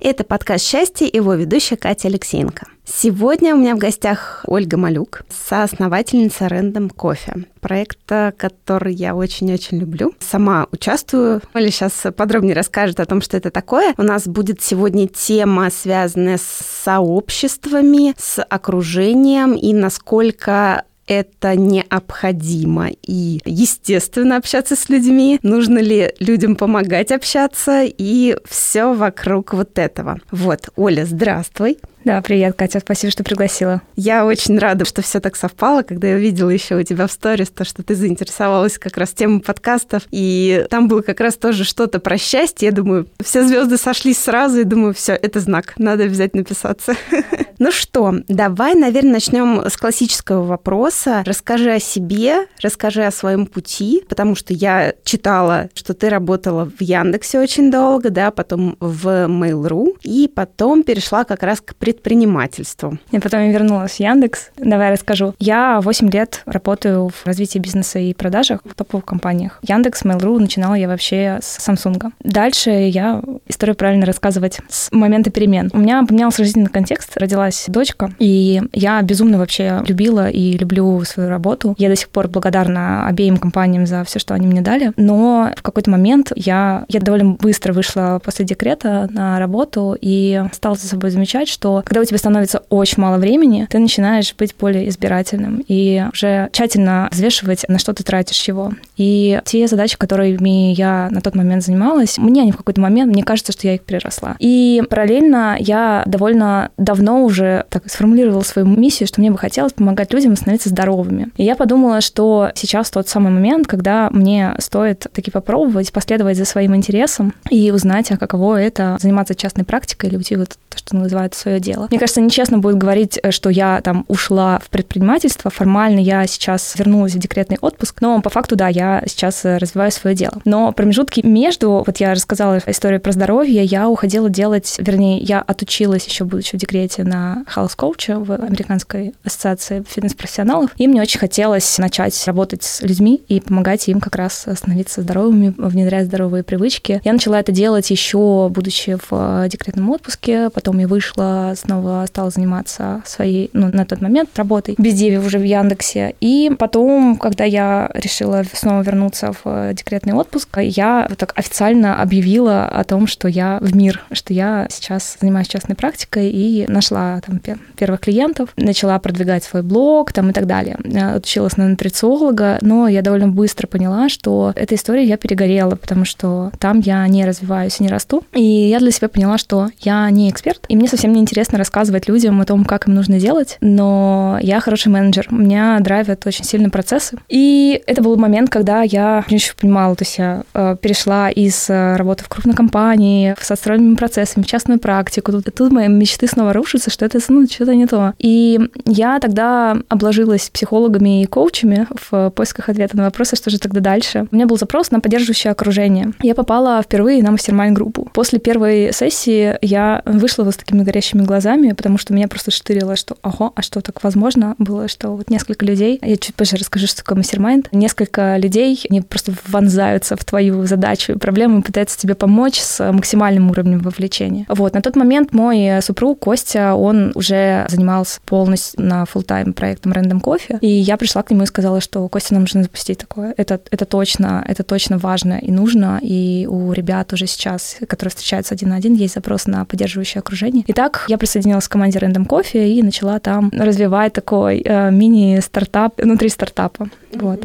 Это подкаст «Счастье» и его ведущая Катя Алексеенко. Сегодня у меня в гостях Ольга Малюк, соосновательница Random Coffee, проекта, который я очень-очень люблю. Сама участвую. Оля сейчас подробнее расскажет о том, что это такое. У нас будет сегодня тема, связанная с сообществами, с окружением и насколько это необходимо и естественно общаться с людьми, нужно ли людям помогать общаться и все вокруг вот этого. Вот, Оля, здравствуй. Да, привет, Катя, спасибо, что пригласила. Я очень рада, что все так совпало, когда я увидела еще у тебя в сторис то, что ты заинтересовалась как раз темой подкастов, и там было как раз тоже что-то про счастье. Я думаю, все звезды сошлись сразу, и думаю, все, это знак, надо обязательно писаться. Ну что, давай, наверное, начнем с классического вопроса. Расскажи о себе, расскажи о своем пути, потому что я читала, что ты работала в Яндексе очень долго, да, потом в Mail.ru, и потом перешла как раз к предпринимательству. Я потом вернулась в Яндекс. Давай расскажу. Я 8 лет работаю в развитии бизнеса и продажах в топовых компаниях. Яндекс, Mail.ru начинала я вообще с Samsung. Дальше я историю правильно рассказывать с момента перемен. У меня поменялся жизненный контекст, родилась дочка, и я безумно вообще любила и люблю свою работу. Я до сих пор благодарна обеим компаниям за все, что они мне дали. Но в какой-то момент я, я довольно быстро вышла после декрета на работу и стала за собой замечать, что когда у тебя становится очень мало времени, ты начинаешь быть более избирательным и уже тщательно взвешивать, на что ты тратишь его. И те задачи, которыми я на тот момент занималась, мне они в какой-то момент, мне кажется, что я их переросла. И параллельно я довольно давно уже так сформулировала свою миссию, что мне бы хотелось помогать людям становиться здоровыми. И я подумала, что сейчас тот самый момент, когда мне стоит таки попробовать, последовать за своим интересом и узнать, а каково это заниматься частной практикой или уйти вот то, что называется свое дело. Мне кажется, нечестно будет говорить, э, что я там ушла в предпринимательство. Формально я сейчас вернулась в декретный отпуск, но по факту, да, я сейчас э, развиваю свое дело. Но промежутки между, вот я рассказала историю про здоровье, я уходила делать, вернее, я отучилась еще будучи в декрете на health coach в Американской ассоциации фитнес-профессионалов, и мне очень хотелось начать работать с людьми и помогать им как раз становиться здоровыми, внедрять здоровые привычки. Я начала это делать еще будучи в э, декретном отпуске, потом я вышла снова стала заниматься своей, ну, на тот момент работой без Диви уже в Яндексе. И потом, когда я решила снова вернуться в декретный отпуск, я вот так официально объявила о том, что я в мир, что я сейчас занимаюсь частной практикой и нашла там первых клиентов, начала продвигать свой блог там и так далее. Я училась на нутрициолога, но я довольно быстро поняла, что эта история я перегорела, потому что там я не развиваюсь и не расту. И я для себя поняла, что я не эксперт, и мне совсем не интересно рассказывать людям о том, как им нужно делать, но я хороший менеджер, меня драйвят очень сильно процессы. И это был момент, когда я еще понимала, то есть я э, перешла из э, работы в крупной компании, с отстроенными процессами, в частную практику. Тут, тут мои мечты снова рушатся, что это ну, что-то не то. И я тогда обложилась психологами и коучами в поисках ответа на вопросы, что же тогда дальше. У меня был запрос на поддерживающее окружение. Я попала впервые на мастер группу. После первой сессии я вышла вот с такими горящими глазами, потому что меня просто штырило, что ого, а что так возможно было, что вот несколько людей, я чуть позже расскажу, что такое мастер-майнд, несколько людей, они просто вонзаются в твою задачу и проблему и пытаются тебе помочь с максимальным уровнем вовлечения. Вот, на тот момент мой супруг Костя, он уже занимался полностью на full тайм проектом Random Coffee, и я пришла к нему и сказала, что Костя, нам нужно запустить такое. Это, это точно, это точно важно и нужно, и у ребят уже сейчас, которые встречаются один на один, есть запрос на поддерживающее окружение. Итак, я присоединилась к команде Random Coffee и начала там развивать такой э, мини-стартап внутри стартапа. Mm-hmm. Вот.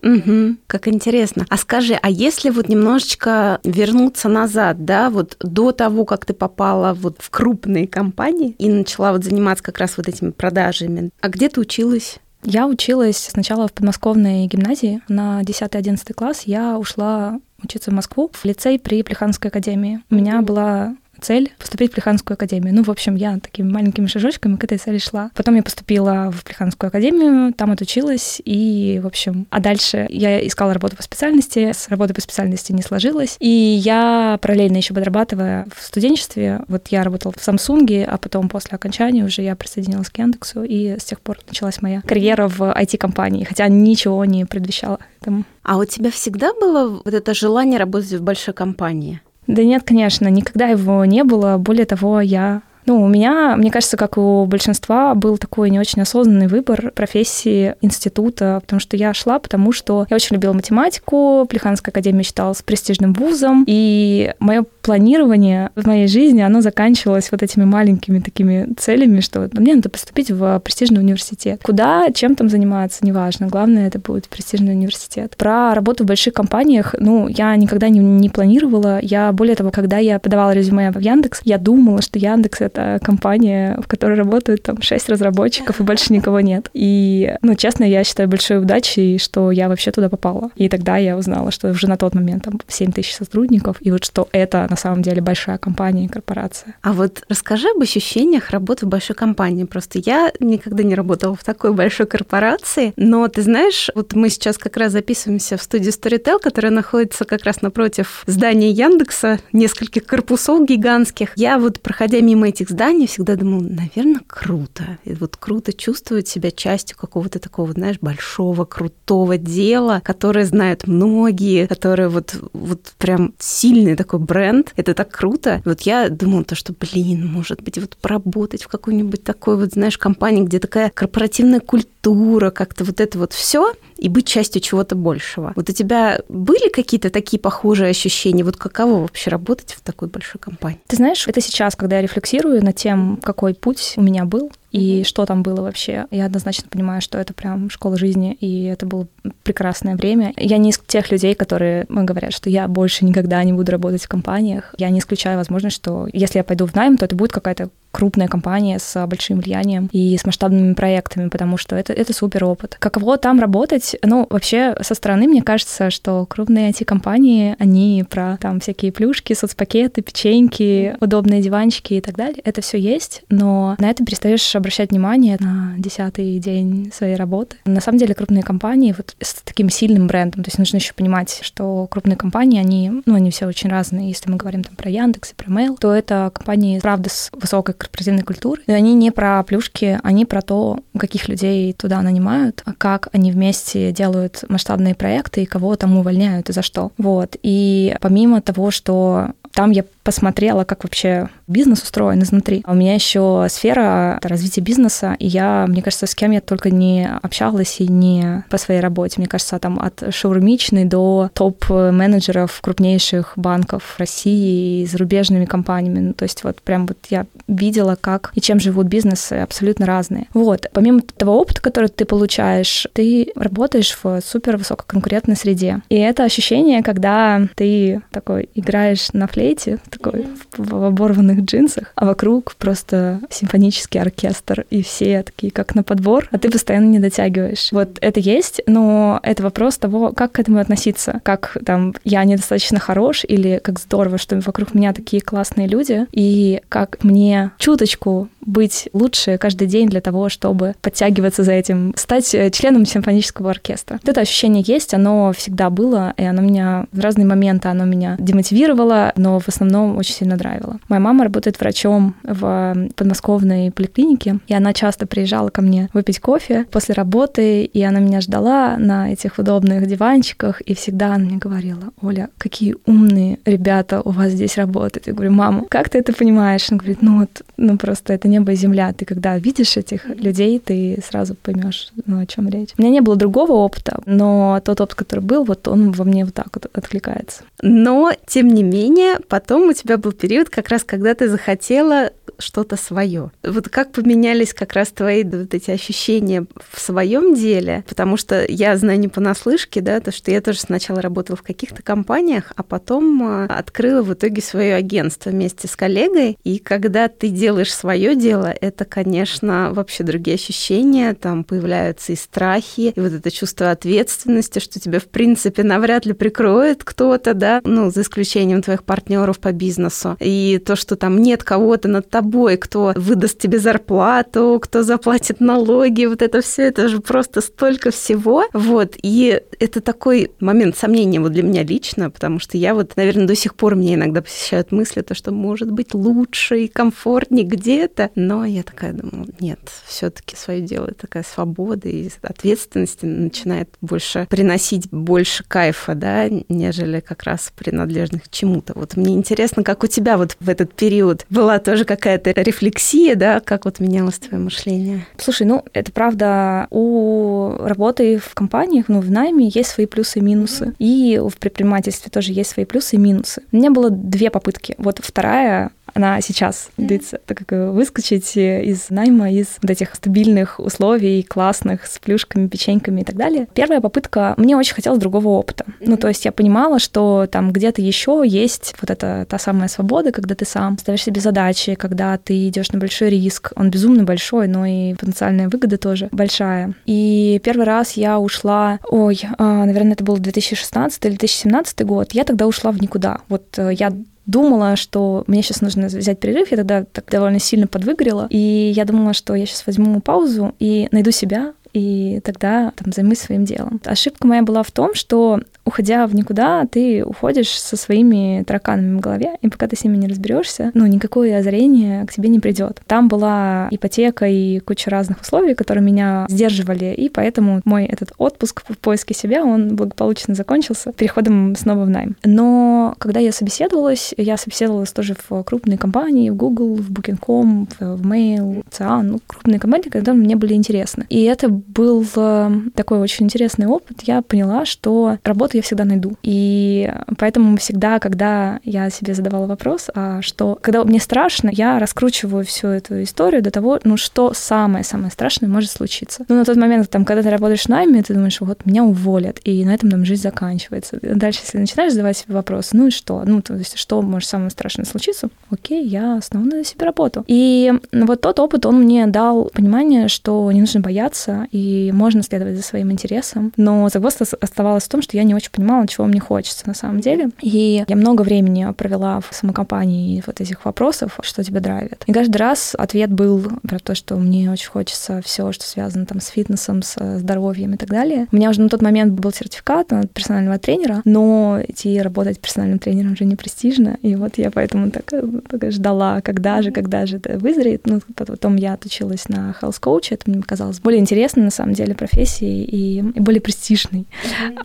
Угу, как интересно. А скажи, а если вот немножечко вернуться назад, да, вот до того, как ты попала вот в крупные компании и начала вот заниматься как раз вот этими продажами, а где ты училась? Я училась сначала в подмосковной гимназии. На 10-11 класс я ушла учиться в Москву в лицей при Плеханской академии. У меня была цель поступить в Плеханскую академию. Ну, в общем, я такими маленькими шажочками к этой цели шла. Потом я поступила в Плеханскую академию, там отучилась, и, в общем, а дальше я искала работу по специальности, с работой по специальности не сложилось, и я параллельно еще подрабатывая в студенчестве, вот я работала в Самсунге, а потом после окончания уже я присоединилась к Яндексу, и с тех пор началась моя карьера в IT-компании, хотя ничего не предвещало этому. А у тебя всегда было вот это желание работать в большой компании? Да нет, конечно, никогда его не было. Более того, я ну, у меня, мне кажется, как у большинства, был такой не очень осознанный выбор профессии института, потому что я шла, потому что я очень любила математику, Плеханская академия считалась престижным вузом, и мое планирование в моей жизни, оно заканчивалось вот этими маленькими такими целями, что мне надо поступить в престижный университет. Куда, чем там заниматься, неважно. Главное, это будет престижный университет. Про работу в больших компаниях, ну, я никогда не, не планировала. Я, более того, когда я подавала резюме в Яндекс, я думала, что Яндекс — это это компания, в которой работают там шесть разработчиков, и больше никого нет. И, ну, честно, я считаю большой удачей, что я вообще туда попала. И тогда я узнала, что уже на тот момент там 7 тысяч сотрудников, и вот что это на самом деле большая компания и корпорация. А вот расскажи об ощущениях работы в большой компании. Просто я никогда не работала в такой большой корпорации, но ты знаешь, вот мы сейчас как раз записываемся в студии Storytel, которая находится как раз напротив здания Яндекса, нескольких корпусов гигантских. Я вот, проходя мимо этих зданий, всегда думала, наверное, круто. И вот круто чувствовать себя частью какого-то такого, знаешь, большого, крутого дела, которое знают многие, которое вот, вот прям сильный такой бренд. Это так круто. И вот я думала, то, что, блин, может быть, вот поработать в какой-нибудь такой вот, знаешь, компании, где такая корпоративная культура, как-то вот это вот все и быть частью чего-то большего. Вот у тебя были какие-то такие похожие ощущения? Вот каково вообще работать в такой большой компании? Ты знаешь, это сейчас, когда я рефлексирую над тем, какой путь у меня был, и mm-hmm. что там было вообще. Я однозначно понимаю, что это прям школа жизни, и это было прекрасное время. Я не из тех людей, которые говорят, что я больше никогда не буду работать в компаниях. Я не исключаю возможность, что если я пойду в найм, то это будет какая-то крупная компания с большим влиянием и с масштабными проектами, потому что это, это супер опыт. Каково там работать? Ну, вообще, со стороны мне кажется, что крупные IT-компании, они про там всякие плюшки, соцпакеты, печеньки, удобные диванчики и так далее. Это все есть, но на это перестаешь обращать внимание на десятый день своей работы. На самом деле крупные компании вот с таким сильным брендом, то есть нужно еще понимать, что крупные компании, они, ну, они все очень разные. Если мы говорим там про Яндекс и про Mail, то это компании, правда, с высокой корпоративной культурой. И они не про плюшки, они про то, каких людей туда нанимают, а как они вместе делают масштабные проекты и кого там увольняют и за что. Вот. И помимо того, что там я посмотрела, как вообще бизнес устроен изнутри. А у меня еще сфера развития бизнеса, и я, мне кажется, с кем я только не общалась и не по своей работе. Мне кажется, там от шаурмичной до топ-менеджеров крупнейших банков России и зарубежными компаниями. Ну, то есть вот прям вот я видела, как и чем живут бизнесы абсолютно разные. Вот. Помимо того опыта, который ты получаешь, ты работаешь в супер высококонкурентной среде. И это ощущение, когда ты такой играешь на флейте, такой в оборванных джинсах, а вокруг просто симфонический оркестр, и все такие как на подбор, а ты постоянно не дотягиваешь. Вот это есть, но это вопрос того, как к этому относиться, как там я недостаточно хорош, или как здорово, что вокруг меня такие классные люди, и как мне чуточку быть лучше каждый день для того, чтобы подтягиваться за этим, стать э, членом симфонического оркестра. Вот это ощущение есть, оно всегда было, и оно меня в разные моменты, оно меня демотивировало, но в основном очень сильно драйвило. Моя мама работает врачом в подмосковной поликлинике, и она часто приезжала ко мне выпить кофе после работы, и она меня ждала на этих удобных диванчиках, и всегда она мне говорила, Оля, какие умные ребята у вас здесь работают. Я говорю, мама, как ты это понимаешь? Она говорит, ну вот, ну просто это небо и земля. Ты когда видишь этих людей, ты сразу поймешь, ну, о чем речь. У меня не было другого опыта, но тот опыт, который был, вот он во мне вот так вот откликается. Но, тем не менее, потом у тебя был период как раз, когда ты захотела что-то свое. Вот как поменялись как раз твои вот эти ощущения в своем деле? Потому что я знаю не понаслышке, да, то, что я тоже сначала работала в каких-то компаниях, а потом а, открыла в итоге свое агентство вместе с коллегой. И когда ты делаешь свое дело, это, конечно, вообще другие ощущения. Там появляются и страхи, и вот это чувство ответственности, что тебя, в принципе, навряд ли прикроет кто-то, да, ну, за исключением твоих партнеров по бизнесу. И то, что там нет кого-то над тобой, кто выдаст тебе зарплату, кто заплатит налоги, вот это все, это же просто столько всего. Вот. И это такой момент сомнения вот для меня лично, потому что я вот, наверное, до сих пор мне иногда посещают мысли, то, что может быть лучше и комфортнее где-то, но я такая думаю, нет, все-таки свое дело такая свобода и ответственность начинает больше приносить больше кайфа, да, нежели как раз принадлежных чему-то. Вот мне интересно, как у тебя вот в этот период была тоже какая-то рефлексия, да, как вот менялось твое мышление? Слушай, ну, это правда, у работы в компаниях, ну, в найме есть свои плюсы и минусы. И в предпринимательстве тоже есть свои плюсы и минусы. У меня было две попытки. Вот вторая она сейчас длится, так как выскочить из найма, из вот этих стабильных условий, классных, с плюшками, печеньками и так далее. Первая попытка, мне очень хотелось другого опыта. Ну, то есть я понимала, что там где-то еще есть вот эта та самая свобода, когда ты сам ставишь себе задачи, когда ты идешь на большой риск. Он безумно большой, но и потенциальная выгода тоже большая. И первый раз я ушла, ой, а, наверное, это был 2016 или 2017 год, я тогда ушла в никуда. Вот э, я думала, что мне сейчас нужно взять перерыв, я тогда так довольно сильно подвыгорела, и я думала, что я сейчас возьму паузу и найду себя, и тогда там займусь своим делом. Ошибка моя была в том, что уходя в никуда, ты уходишь со своими тараканами в голове, и пока ты с ними не разберешься, ну, никакое озарение к тебе не придет. Там была ипотека и куча разных условий, которые меня сдерживали, и поэтому мой этот отпуск в поиске себя, он благополучно закончился переходом снова в найм. Но когда я собеседовалась, я собеседовалась тоже в крупные компании, в Google, в Booking.com, в Mail, в Cian, ну, крупные компании, которые мне были интересны. И это был э, такой очень интересный опыт. Я поняла, что работа я всегда найду. И поэтому всегда, когда я себе задавала вопрос, а что, когда мне страшно, я раскручиваю всю эту историю до того, ну что самое-самое страшное может случиться. Ну на тот момент, там, когда ты работаешь в найме, ты думаешь, вот меня уволят, и на этом там жизнь заканчивается. Дальше, если начинаешь задавать себе вопрос, ну и что? Ну, то есть, что может самое страшное случиться? Окей, я снова на себе работу. И вот тот опыт, он мне дал понимание, что не нужно бояться, и можно следовать за своим интересом. Но загвоздка оставалась в том, что я не очень понимала, чего мне хочется на самом деле. И я много времени провела в самокомпании вот этих вопросов, что тебя драйвит. И каждый раз ответ был про то, что мне очень хочется все, что связано там с фитнесом, с здоровьем и так далее. У меня уже на тот момент был сертификат персонального тренера, но идти работать персональным тренером уже не престижно. И вот я поэтому так, так ждала, когда же, когда же это вызреет. Ну, потом я отучилась на health coach, это мне казалось более интересной на самом деле профессией и, и более престижной.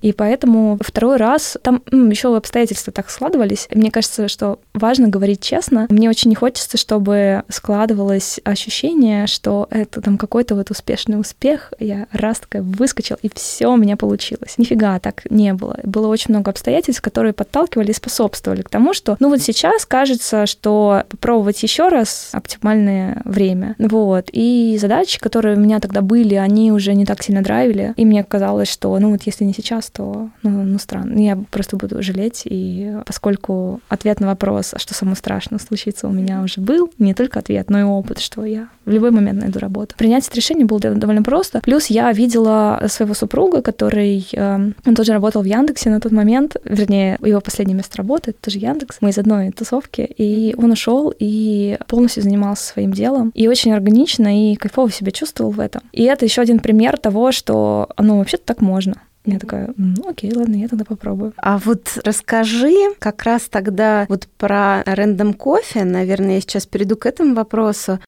И поэтому второй раз там еще обстоятельства так складывались. Мне кажется, что важно говорить честно. Мне очень не хочется, чтобы складывалось ощущение, что это там какой-то вот успешный успех. Я раз такая выскочил, и все у меня получилось. Нифига так не было. Было очень много обстоятельств, которые подталкивали и способствовали к тому, что, ну вот сейчас кажется, что попробовать еще раз оптимальное время. Вот. И задачи, которые у меня тогда были, они уже не так сильно драйвили. И мне казалось, что, ну вот если не сейчас, то ну, ну, странно. Я просто буду жалеть, и поскольку ответ на вопрос, а что самое страшное случится, у меня уже был, не только ответ, но и опыт, что я в любой момент найду работу. Принять это решение было довольно просто. Плюс я видела своего супруга, который, э, он тоже работал в Яндексе на тот момент, вернее, его последнее место работы, это тоже Яндекс, мы из одной тусовки, и он ушел и полностью занимался своим делом, и очень органично и кайфово себя чувствовал в этом. И это еще один пример того, что, ну, вообще-то так можно. Я такая, ну, окей, ладно, я тогда попробую. А вот расскажи как раз тогда вот про рандом кофе. Наверное, я сейчас перейду к этому вопросу.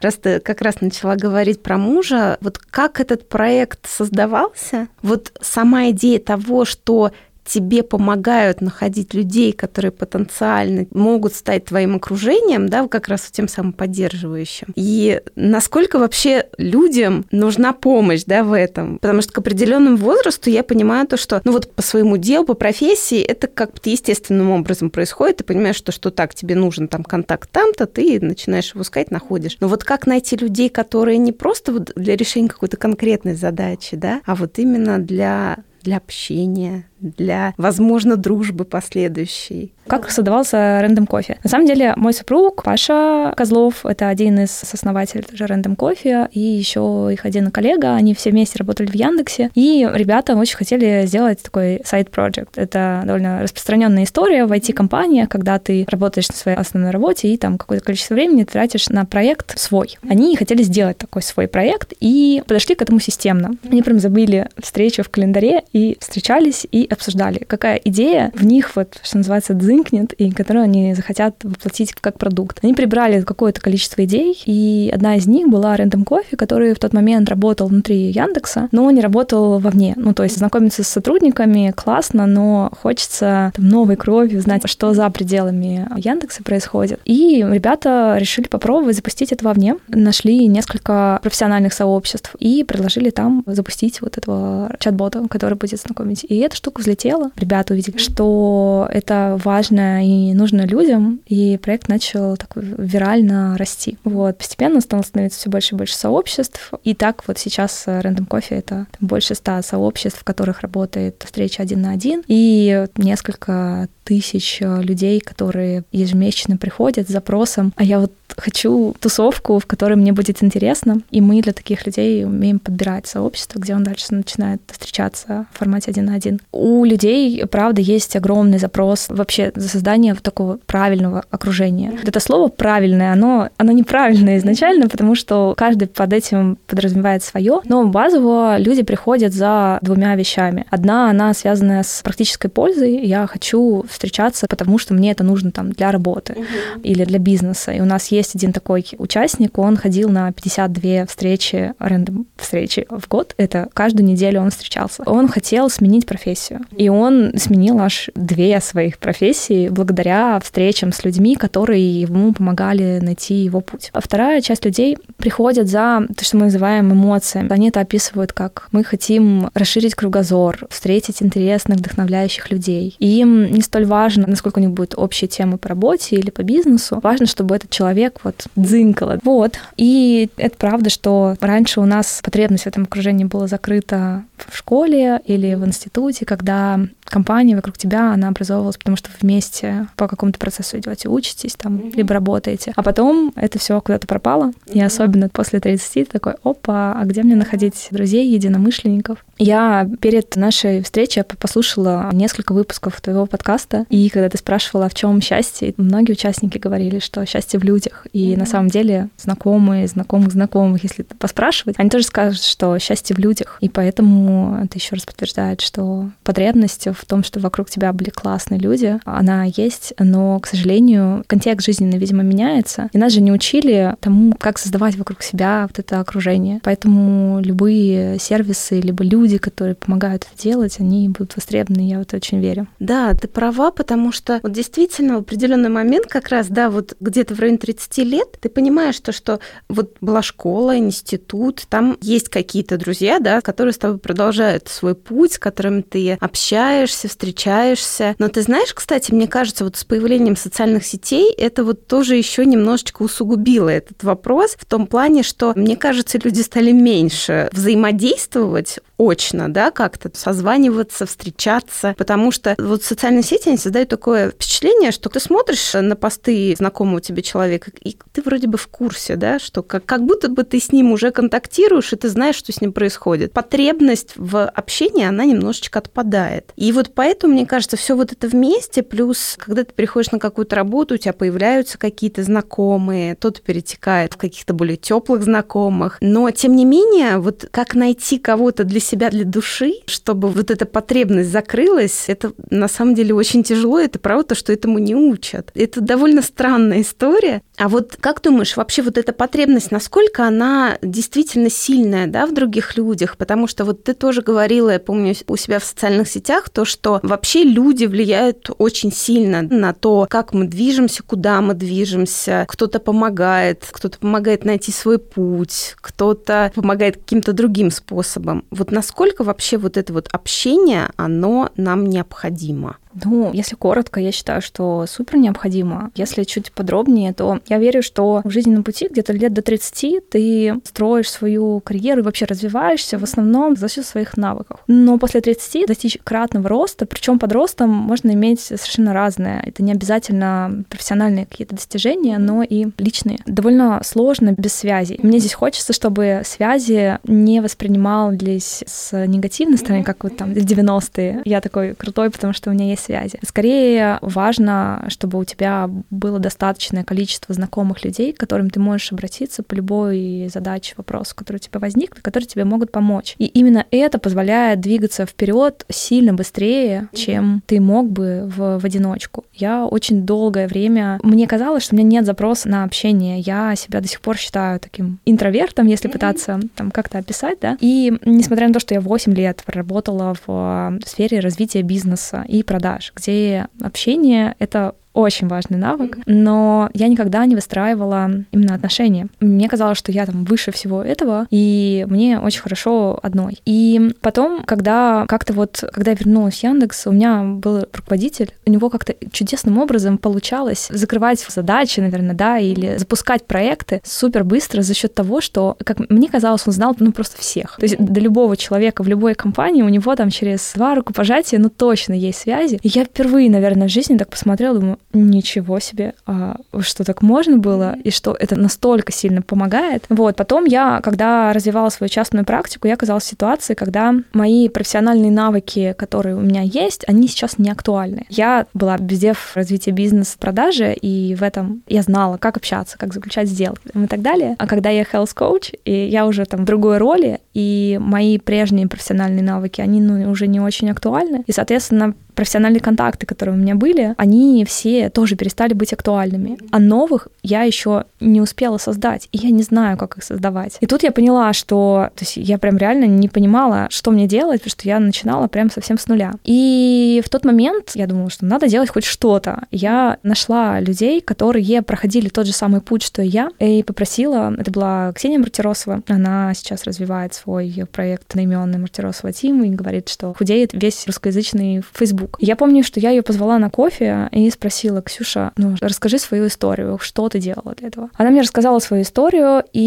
Раз ты как раз начала говорить про мужа, вот как этот проект создавался, вот сама идея того, что тебе помогают находить людей, которые потенциально могут стать твоим окружением, да, как раз тем самым поддерживающим. И насколько вообще людям нужна помощь, да, в этом? Потому что к определенному возрасту я понимаю то, что, ну вот по своему делу, по профессии, это как-то естественным образом происходит. Ты понимаешь, что, что так, тебе нужен там контакт там-то, ты начинаешь его искать, находишь. Но вот как найти людей, которые не просто вот для решения какой-то конкретной задачи, да, а вот именно для для общения, для, возможно, дружбы последующей. Как создавался Random Coffee? На самом деле, мой супруг Паша Козлов, это один из основателей тоже Random Coffee, и еще их один коллега, они все вместе работали в Яндексе, и ребята очень хотели сделать такой сайт-проект. Это довольно распространенная история в IT-компаниях, когда ты работаешь на своей основной работе, и там какое-то количество времени тратишь на проект свой. Они хотели сделать такой свой проект, и подошли к этому системно. Они прям забыли встречу в календаре, и встречались, и обсуждали, какая идея в них, вот, что называется, дзынкнет, и которую они захотят воплотить как продукт. Они прибрали какое-то количество идей, и одна из них была Random Coffee, который в тот момент работал внутри Яндекса, но не работал вовне. Ну, то есть знакомиться с сотрудниками классно, но хочется там, новой крови, знать, что за пределами Яндекса происходит. И ребята решили попробовать запустить это вовне. Нашли несколько профессиональных сообществ и предложили там запустить вот этого чат-бота, который будет знакомить. И эта штука взлетела. Ребята увидели, что это важно и нужно людям, и проект начал так вирально расти. Вот. Постепенно стало становиться все больше и больше сообществ. И так вот сейчас Random Coffee — это больше ста сообществ, в которых работает встреча один на один, и несколько тысяч людей, которые ежемесячно приходят с запросом, а я вот хочу тусовку, в которой мне будет интересно. И мы для таких людей умеем подбирать сообщество, где он дальше начинает встречаться в формате один на один. У людей, правда, есть огромный запрос вообще за создание такого правильного окружения. Вот это слово «правильное», оно, оно неправильное изначально, потому что каждый под этим подразумевает свое, но базово люди приходят за двумя вещами. Одна, она связана с практической пользой. Я хочу встречаться, потому что мне это нужно там для работы uh-huh. или для бизнеса. И у нас есть один такой участник, он ходил на 52 встречи, рандом встречи в год. Это каждую неделю он встречался. Он хотел сменить профессию. И он сменил аж две своих профессии благодаря встречам с людьми, которые ему помогали найти его путь. А вторая часть людей приходят за то, что мы называем эмоциями. Они это описывают как мы хотим расширить кругозор, встретить интересных, вдохновляющих людей. И им не столь важно, насколько у них будут общие темы по работе или по бизнесу. Важно, чтобы этот человек вот дзынкало. Вот. И это правда, что раньше у нас потребность в этом окружении была закрыта в школе или в институте, когда компания вокруг тебя, она образовывалась, потому что вместе по какому-то процессу идете, учитесь там, mm-hmm. либо работаете. А потом это все куда-то пропало. Mm-hmm. И особенно после 30 такой, опа, а где мне находить друзей, единомышленников? Я перед нашей встречей послушала несколько выпусков твоего подкаста, и когда ты спрашивала, в чем счастье, многие участники говорили, что счастье в людях. И mm-hmm. на самом деле знакомые, знакомых, знакомых, если поспрашивать, они тоже скажут, что счастье в людях. И поэтому это еще раз подтверждает, что потребность в том, что вокруг тебя были классные люди, она есть, но, к сожалению, контекст жизненный, видимо, меняется. И нас же не учили тому, как создавать вокруг себя вот это окружение. Поэтому любые сервисы, либо люди, которые помогают это делать, они будут востребованы, я вот очень верю. Да, ты права, потому что вот действительно в определенный момент как раз, да, вот где-то в районе 30 лет ты понимаешь то, что вот была школа, институт, там есть какие-то друзья, да, которые с тобой продолжают свой путь, с которыми ты общаешься, встречаешься. Но ты знаешь, кстати, мне кажется, вот с появлением социальных сетей это вот тоже еще немножечко усугубило этот вопрос в том плане, что, мне кажется, люди стали меньше взаимодействовать очно, да, как-то созваниваться, встречаться, потому что вот социальные сети, они создают такое впечатление, что ты смотришь на посты знакомого тебе человека, и ты вроде бы в курсе, да, что как, как будто бы ты с ним уже контактируешь, и ты знаешь, что с ним происходит. Потребность в общении, она немножечко отпадает. И вот поэтому, мне кажется, все вот это вместе, плюс, когда ты приходишь на какую-то работу, у тебя появляются какие-то знакомые, тот перетекает в каких-то более теплых знакомых. Но, тем не менее, вот как найти кого-то для себя, для души, чтобы вот эта потребность закрылась, это на самом деле очень тяжело, это правда, что этому не учат. Это довольно странная история. А вот как думаешь, вообще вот эта потребность, насколько она действительно сильная, да, в других людях? Потому что вот ты тоже говорила, я помню, у себя в социальных сетях, то, что вообще люди влияют очень сильно на то, как мы движемся, куда мы движемся. Кто-то помогает, кто-то помогает найти свой путь, кто-то помогает каким-то другим способом. Вот насколько вообще вот это вот общение, оно нам необходимо? Ну, если коротко, я считаю, что супер необходимо. Если чуть подробнее, то я верю, что в жизненном пути где-то лет до 30 ты строишь свою карьеру и вообще развиваешься в основном за счет своих навыков. Но после 30 достичь кратного роста, причем под ростом можно иметь совершенно разное. Это не обязательно профессиональные какие-то достижения, но и личные. Довольно сложно без связи. Мне здесь хочется, чтобы связи не воспринимались с негативной стороны, как вот там в 90-е. Я такой крутой, потому что у меня есть связи. Скорее важно, чтобы у тебя было достаточное количество знакомых людей, к которым ты можешь обратиться по любой задаче, вопросу, который у тебя возник, которые тебе могут помочь. И именно это позволяет двигаться вперед сильно быстрее, чем ты мог бы в, в одиночку. Я очень долгое время... Мне казалось, что у меня нет запроса на общение. Я себя до сих пор считаю таким интровертом, если пытаться там как-то описать, да. И несмотря на то, что я 8 лет проработала в сфере развития бизнеса и продаж, продаж, где общение — это очень важный навык, но я никогда не выстраивала именно отношения. Мне казалось, что я там выше всего этого, и мне очень хорошо одной. И потом, когда как-то вот, когда я вернулась в Яндекс, у меня был руководитель, у него как-то чудесным образом получалось закрывать задачи, наверное, да, или запускать проекты супер быстро за счет того, что, как мне казалось, он знал ну просто всех. То есть до любого человека в любой компании у него там через два рукопожатия, ну точно есть связи. И я впервые, наверное, в жизни так посмотрела, думаю, ничего себе, а, что так можно было, и что это настолько сильно помогает. Вот, потом я, когда развивала свою частную практику, я оказалась в ситуации, когда мои профессиональные навыки, которые у меня есть, они сейчас не актуальны. Я была везде в развитии бизнес-продажи, и в этом я знала, как общаться, как заключать сделки и так далее. А когда я health coach, и я уже там в другой роли, и мои прежние профессиональные навыки, они ну, уже не очень актуальны, и, соответственно, профессиональные контакты, которые у меня были, они все тоже перестали быть актуальными. А новых я еще не успела создать, и я не знаю, как их создавать. И тут я поняла, что то есть я прям реально не понимала, что мне делать, потому что я начинала прям совсем с нуля. И в тот момент я думала, что надо делать хоть что-то. Я нашла людей, которые проходили тот же самый путь, что и я, и попросила, это была Ксения Мартиросова, она сейчас развивает свой проект наименный Мартиросова Тим и говорит, что худеет весь русскоязычный Facebook друг. Я помню, что я ее позвала на кофе и спросила, Ксюша, ну, расскажи свою историю, что ты делала для этого? Она мне рассказала свою историю, и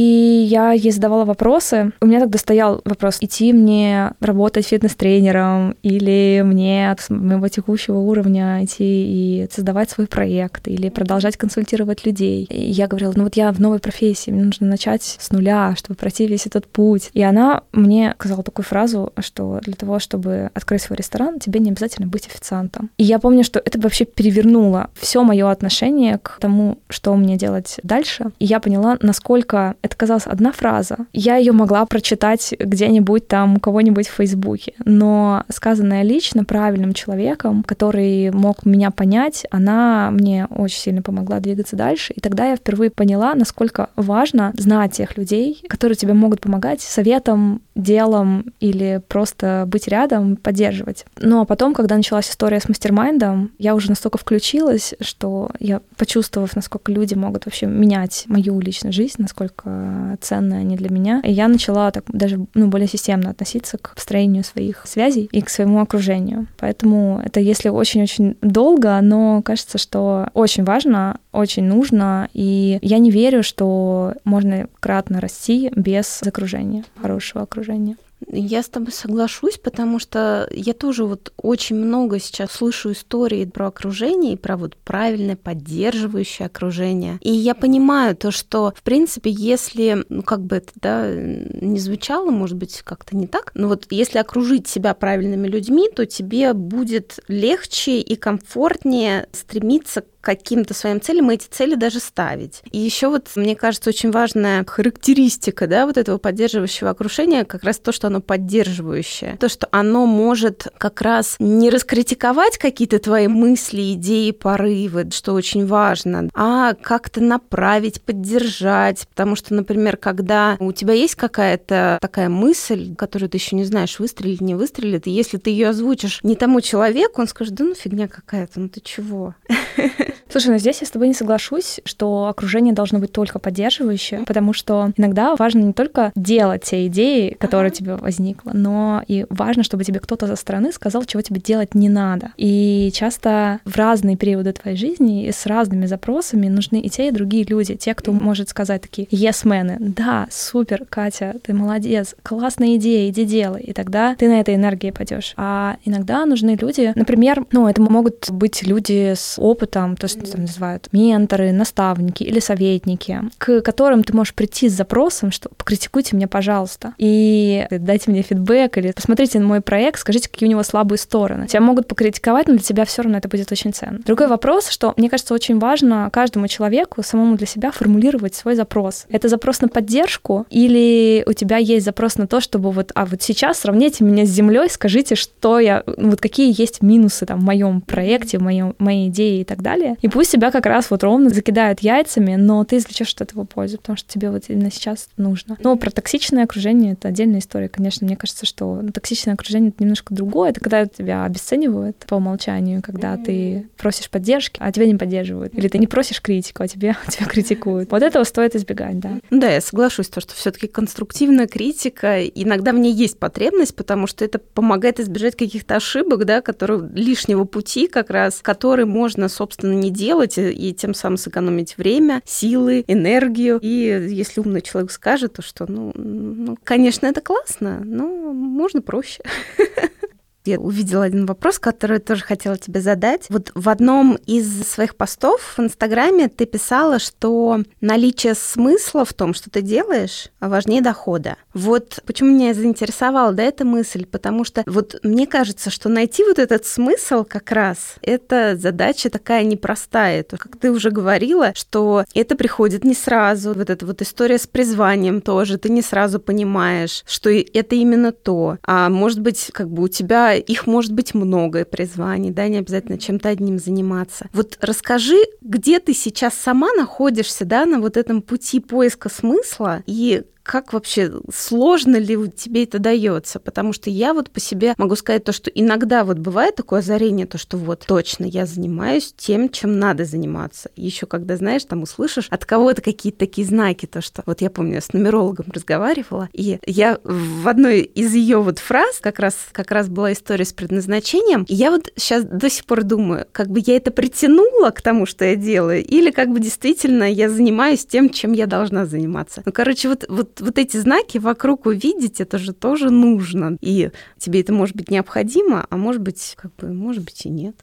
я ей задавала вопросы. У меня тогда стоял вопрос, идти мне работать фитнес-тренером или мне от моего текущего уровня идти и создавать свой проект или продолжать консультировать людей. И я говорила, ну вот я в новой профессии, мне нужно начать с нуля, чтобы пройти весь этот путь. И она мне сказала такую фразу, что для того, чтобы открыть свой ресторан, тебе не обязательно быть официантом. И я помню, что это вообще перевернуло все мое отношение к тому, что мне делать дальше. И я поняла, насколько это казалась одна фраза. Я ее могла прочитать где-нибудь там у кого-нибудь в Фейсбуке, но сказанная лично правильным человеком, который мог меня понять, она мне очень сильно помогла двигаться дальше. И тогда я впервые поняла, насколько важно знать тех людей, которые тебе могут помогать советом, делом или просто быть рядом, поддерживать. Ну а потом, когда начала началась история с мастер-майндом, я уже настолько включилась, что я, почувствовав, насколько люди могут вообще менять мою личную жизнь, насколько ценны они для меня, и я начала так даже ну, более системно относиться к построению своих связей и к своему окружению. Поэтому это если очень-очень долго, но кажется, что очень важно, очень нужно, и я не верю, что можно кратно расти без окружения, хорошего окружения. Я с тобой соглашусь, потому что я тоже вот очень много сейчас слышу истории про окружение и про вот правильное поддерживающее окружение. И я понимаю то, что, в принципе, если, ну, как бы это, да, не звучало, может быть, как-то не так, но вот если окружить себя правильными людьми, то тебе будет легче и комфортнее стремиться каким-то своим целям, и эти цели даже ставить. И еще вот, мне кажется, очень важная характеристика, да, вот этого поддерживающего окружения, как раз то, что оно поддерживающее. То, что оно может как раз не раскритиковать какие-то твои мысли, идеи, порывы, что очень важно, а как-то направить, поддержать. Потому что, например, когда у тебя есть какая-то такая мысль, которую ты еще не знаешь, выстрелит, не выстрелит, и если ты ее озвучишь не тому человеку, он скажет, да ну фигня какая-то, ну ты чего? Слушай, ну здесь я с тобой не соглашусь, что окружение должно быть только поддерживающее, потому что иногда важно не только делать те идеи, которые ага. тебе возникло, но и важно, чтобы тебе кто-то со стороны сказал, чего тебе делать не надо. И часто в разные периоды твоей жизни и с разными запросами нужны и те, и другие люди. Те, кто может сказать такие yes-мены, да, супер, Катя, ты молодец, классная идея, иди делай. И тогда ты на этой энергии пойдешь. А иногда нужны люди, например, ну, это могут быть люди с опытом, то, что там называют менторы, наставники или советники, к которым ты можешь прийти с запросом, что покритикуйте меня, пожалуйста, и дайте мне фидбэк, или посмотрите на мой проект, скажите, какие у него слабые стороны. Тебя могут покритиковать, но для тебя все равно это будет очень ценно. Другой вопрос, что мне кажется, очень важно каждому человеку самому для себя формулировать свой запрос. Это запрос на поддержку или у тебя есть запрос на то, чтобы вот, а вот сейчас сравните меня с землей, скажите, что я, вот какие есть минусы там в моем проекте, в моем, моей идее и так далее. И пусть тебя как раз вот ровно закидают яйцами, но ты извлечешь от этого пользу, потому что тебе вот именно сейчас нужно. Но про токсичное окружение это отдельная история, конечно. Мне кажется, что токсичное окружение это немножко другое. Это когда тебя обесценивают по умолчанию, когда ты просишь поддержки, а тебя не поддерживают. Или ты не просишь критику, а тебе, тебя критикуют. Вот этого стоит избегать, да. Да, я соглашусь, то, что все-таки конструктивная критика, иногда в ней есть потребность, потому что это помогает избежать каких-то ошибок, да, которые лишнего пути как раз, который можно, собственно, не делать и тем самым сэкономить время, силы, энергию. И если умный человек скажет, то что, ну, ну конечно, это классно, но можно проще. Я увидела один вопрос, который тоже хотела тебе задать. Вот в одном из своих постов в Инстаграме ты писала, что наличие смысла в том, что ты делаешь, важнее дохода. Вот почему меня заинтересовала да, эта мысль, потому что вот мне кажется, что найти вот этот смысл как раз, это задача такая непростая. То, как ты уже говорила, что это приходит не сразу. Вот эта вот история с призванием тоже. Ты не сразу понимаешь, что это именно то. А может быть, как бы у тебя их может быть много призваний, да, не обязательно чем-то одним заниматься. Вот расскажи, где ты сейчас сама находишься, да, на вот этом пути поиска смысла и как вообще сложно ли тебе это дается? Потому что я вот по себе могу сказать то, что иногда вот бывает такое озарение, то, что вот точно я занимаюсь тем, чем надо заниматься. Еще когда, знаешь, там услышишь от кого-то какие-то такие знаки, то, что вот я помню, я с нумерологом разговаривала, и я в одной из ее вот фраз как раз, как раз была история с предназначением, и я вот сейчас до сих пор думаю, как бы я это притянула к тому, что я делаю, или как бы действительно я занимаюсь тем, чем я должна заниматься. Ну, короче, вот, вот вот, эти знаки вокруг увидеть, это же тоже нужно. И тебе это может быть необходимо, а может быть, как бы, может быть и нет.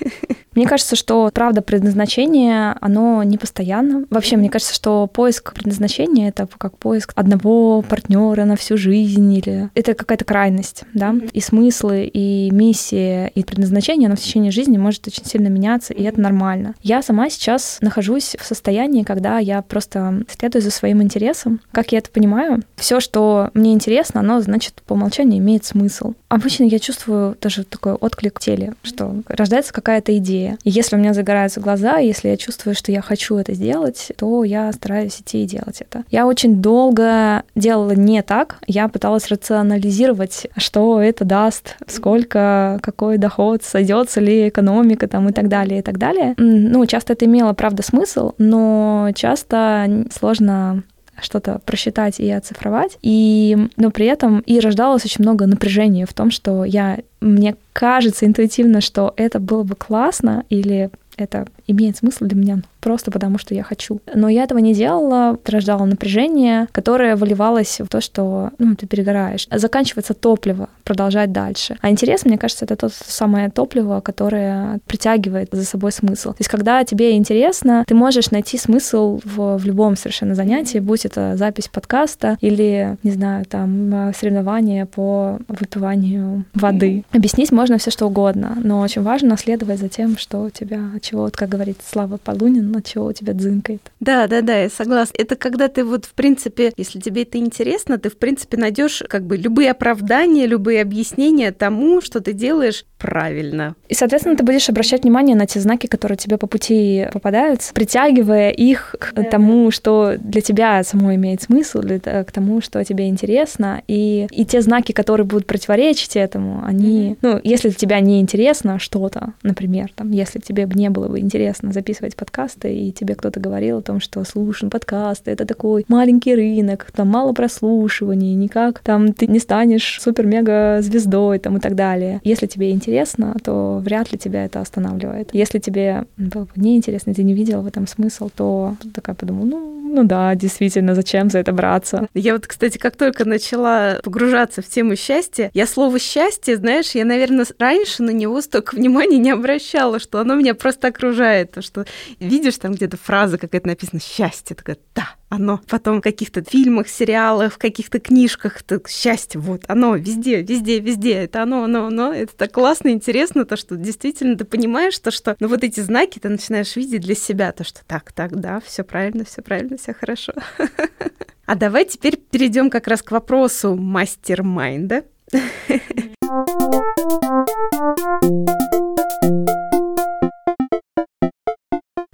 Мне кажется, что правда предназначение, оно не постоянно. Вообще, мне кажется, что поиск предназначения это как поиск одного партнера на всю жизнь или это какая-то крайность, да. И смыслы, и миссия, и предназначение, оно в течение жизни может очень сильно меняться, и это нормально. Я сама сейчас нахожусь в состоянии, когда я просто следую за своим интересом. Как я это понимаю, все, что мне интересно, оно, значит, по умолчанию имеет смысл. Обычно я чувствую даже такой отклик в теле, что рождается какая-то идея. И если у меня загораются глаза, если я чувствую, что я хочу это сделать, то я стараюсь идти и делать это. Я очень долго делала не так. Я пыталась рационализировать, что это даст, сколько, какой доход, сойдется ли экономика там и так далее, и так далее. Ну, часто это имело, правда, смысл, но часто сложно что-то просчитать и оцифровать. И, но при этом и рождалось очень много напряжения в том, что я, мне кажется интуитивно, что это было бы классно или это имеет смысл для меня, просто потому, что я хочу. Но я этого не делала, рождало напряжение, которое выливалось в то, что ну, ты перегораешь. Заканчивается топливо, продолжать дальше. А интерес, мне кажется, это то самое топливо, которое притягивает за собой смысл. То есть, когда тебе интересно, ты можешь найти смысл в, в любом совершенно занятии, будь это запись подкаста или, не знаю, там, соревнование по выпиванию воды. Объяснить можно все что угодно, но очень важно следовать за тем, что у тебя, чего, вот, как говорит Слава Полунин, от чего у тебя дзынкает. Да, да, да, я согласна. Это когда ты вот, в принципе, если тебе это интересно, ты, в принципе, найдешь как бы любые оправдания, любые объяснения тому, что ты делаешь правильно. И, соответственно, ты будешь обращать внимание на те знаки, которые тебе по пути попадаются, притягивая их к да. тому, что для тебя само имеет смысл, к тому, что тебе интересно. И, и те знаки, которые будут противоречить этому, они, mm-hmm. ну, если для тебя не интересно что-то, например, там, если тебе бы не было бы интересно записывать подкасты, и тебе кто-то говорил о том, что слушай, ну, подкасты — это такой маленький рынок, там мало прослушиваний, никак там ты не станешь супер-мега звездой там и так далее. Если тебе интересно интересно, то вряд ли тебя это останавливает. Если тебе было бы неинтересно, ты не видел в этом смысл, то такая подумала, ну, ну да, действительно, зачем за это браться? Я вот, кстати, как только начала погружаться в тему счастья, я слово счастье, знаешь, я, наверное, раньше на него столько внимания не обращала, что оно меня просто окружает, то, что видишь там где-то фраза какая-то написана «счастье», такая «да, оно. Потом в каких-то фильмах, сериалах, в каких-то книжках, так, счастье, вот, оно везде, везде, везде, это оно, оно, оно. Это так классно, интересно, то, что действительно ты понимаешь, то, что, ну, вот эти знаки ты начинаешь видеть для себя, то, что так, так, да, все правильно, все правильно, все хорошо. А давай теперь перейдем как раз к вопросу мастер-майнда.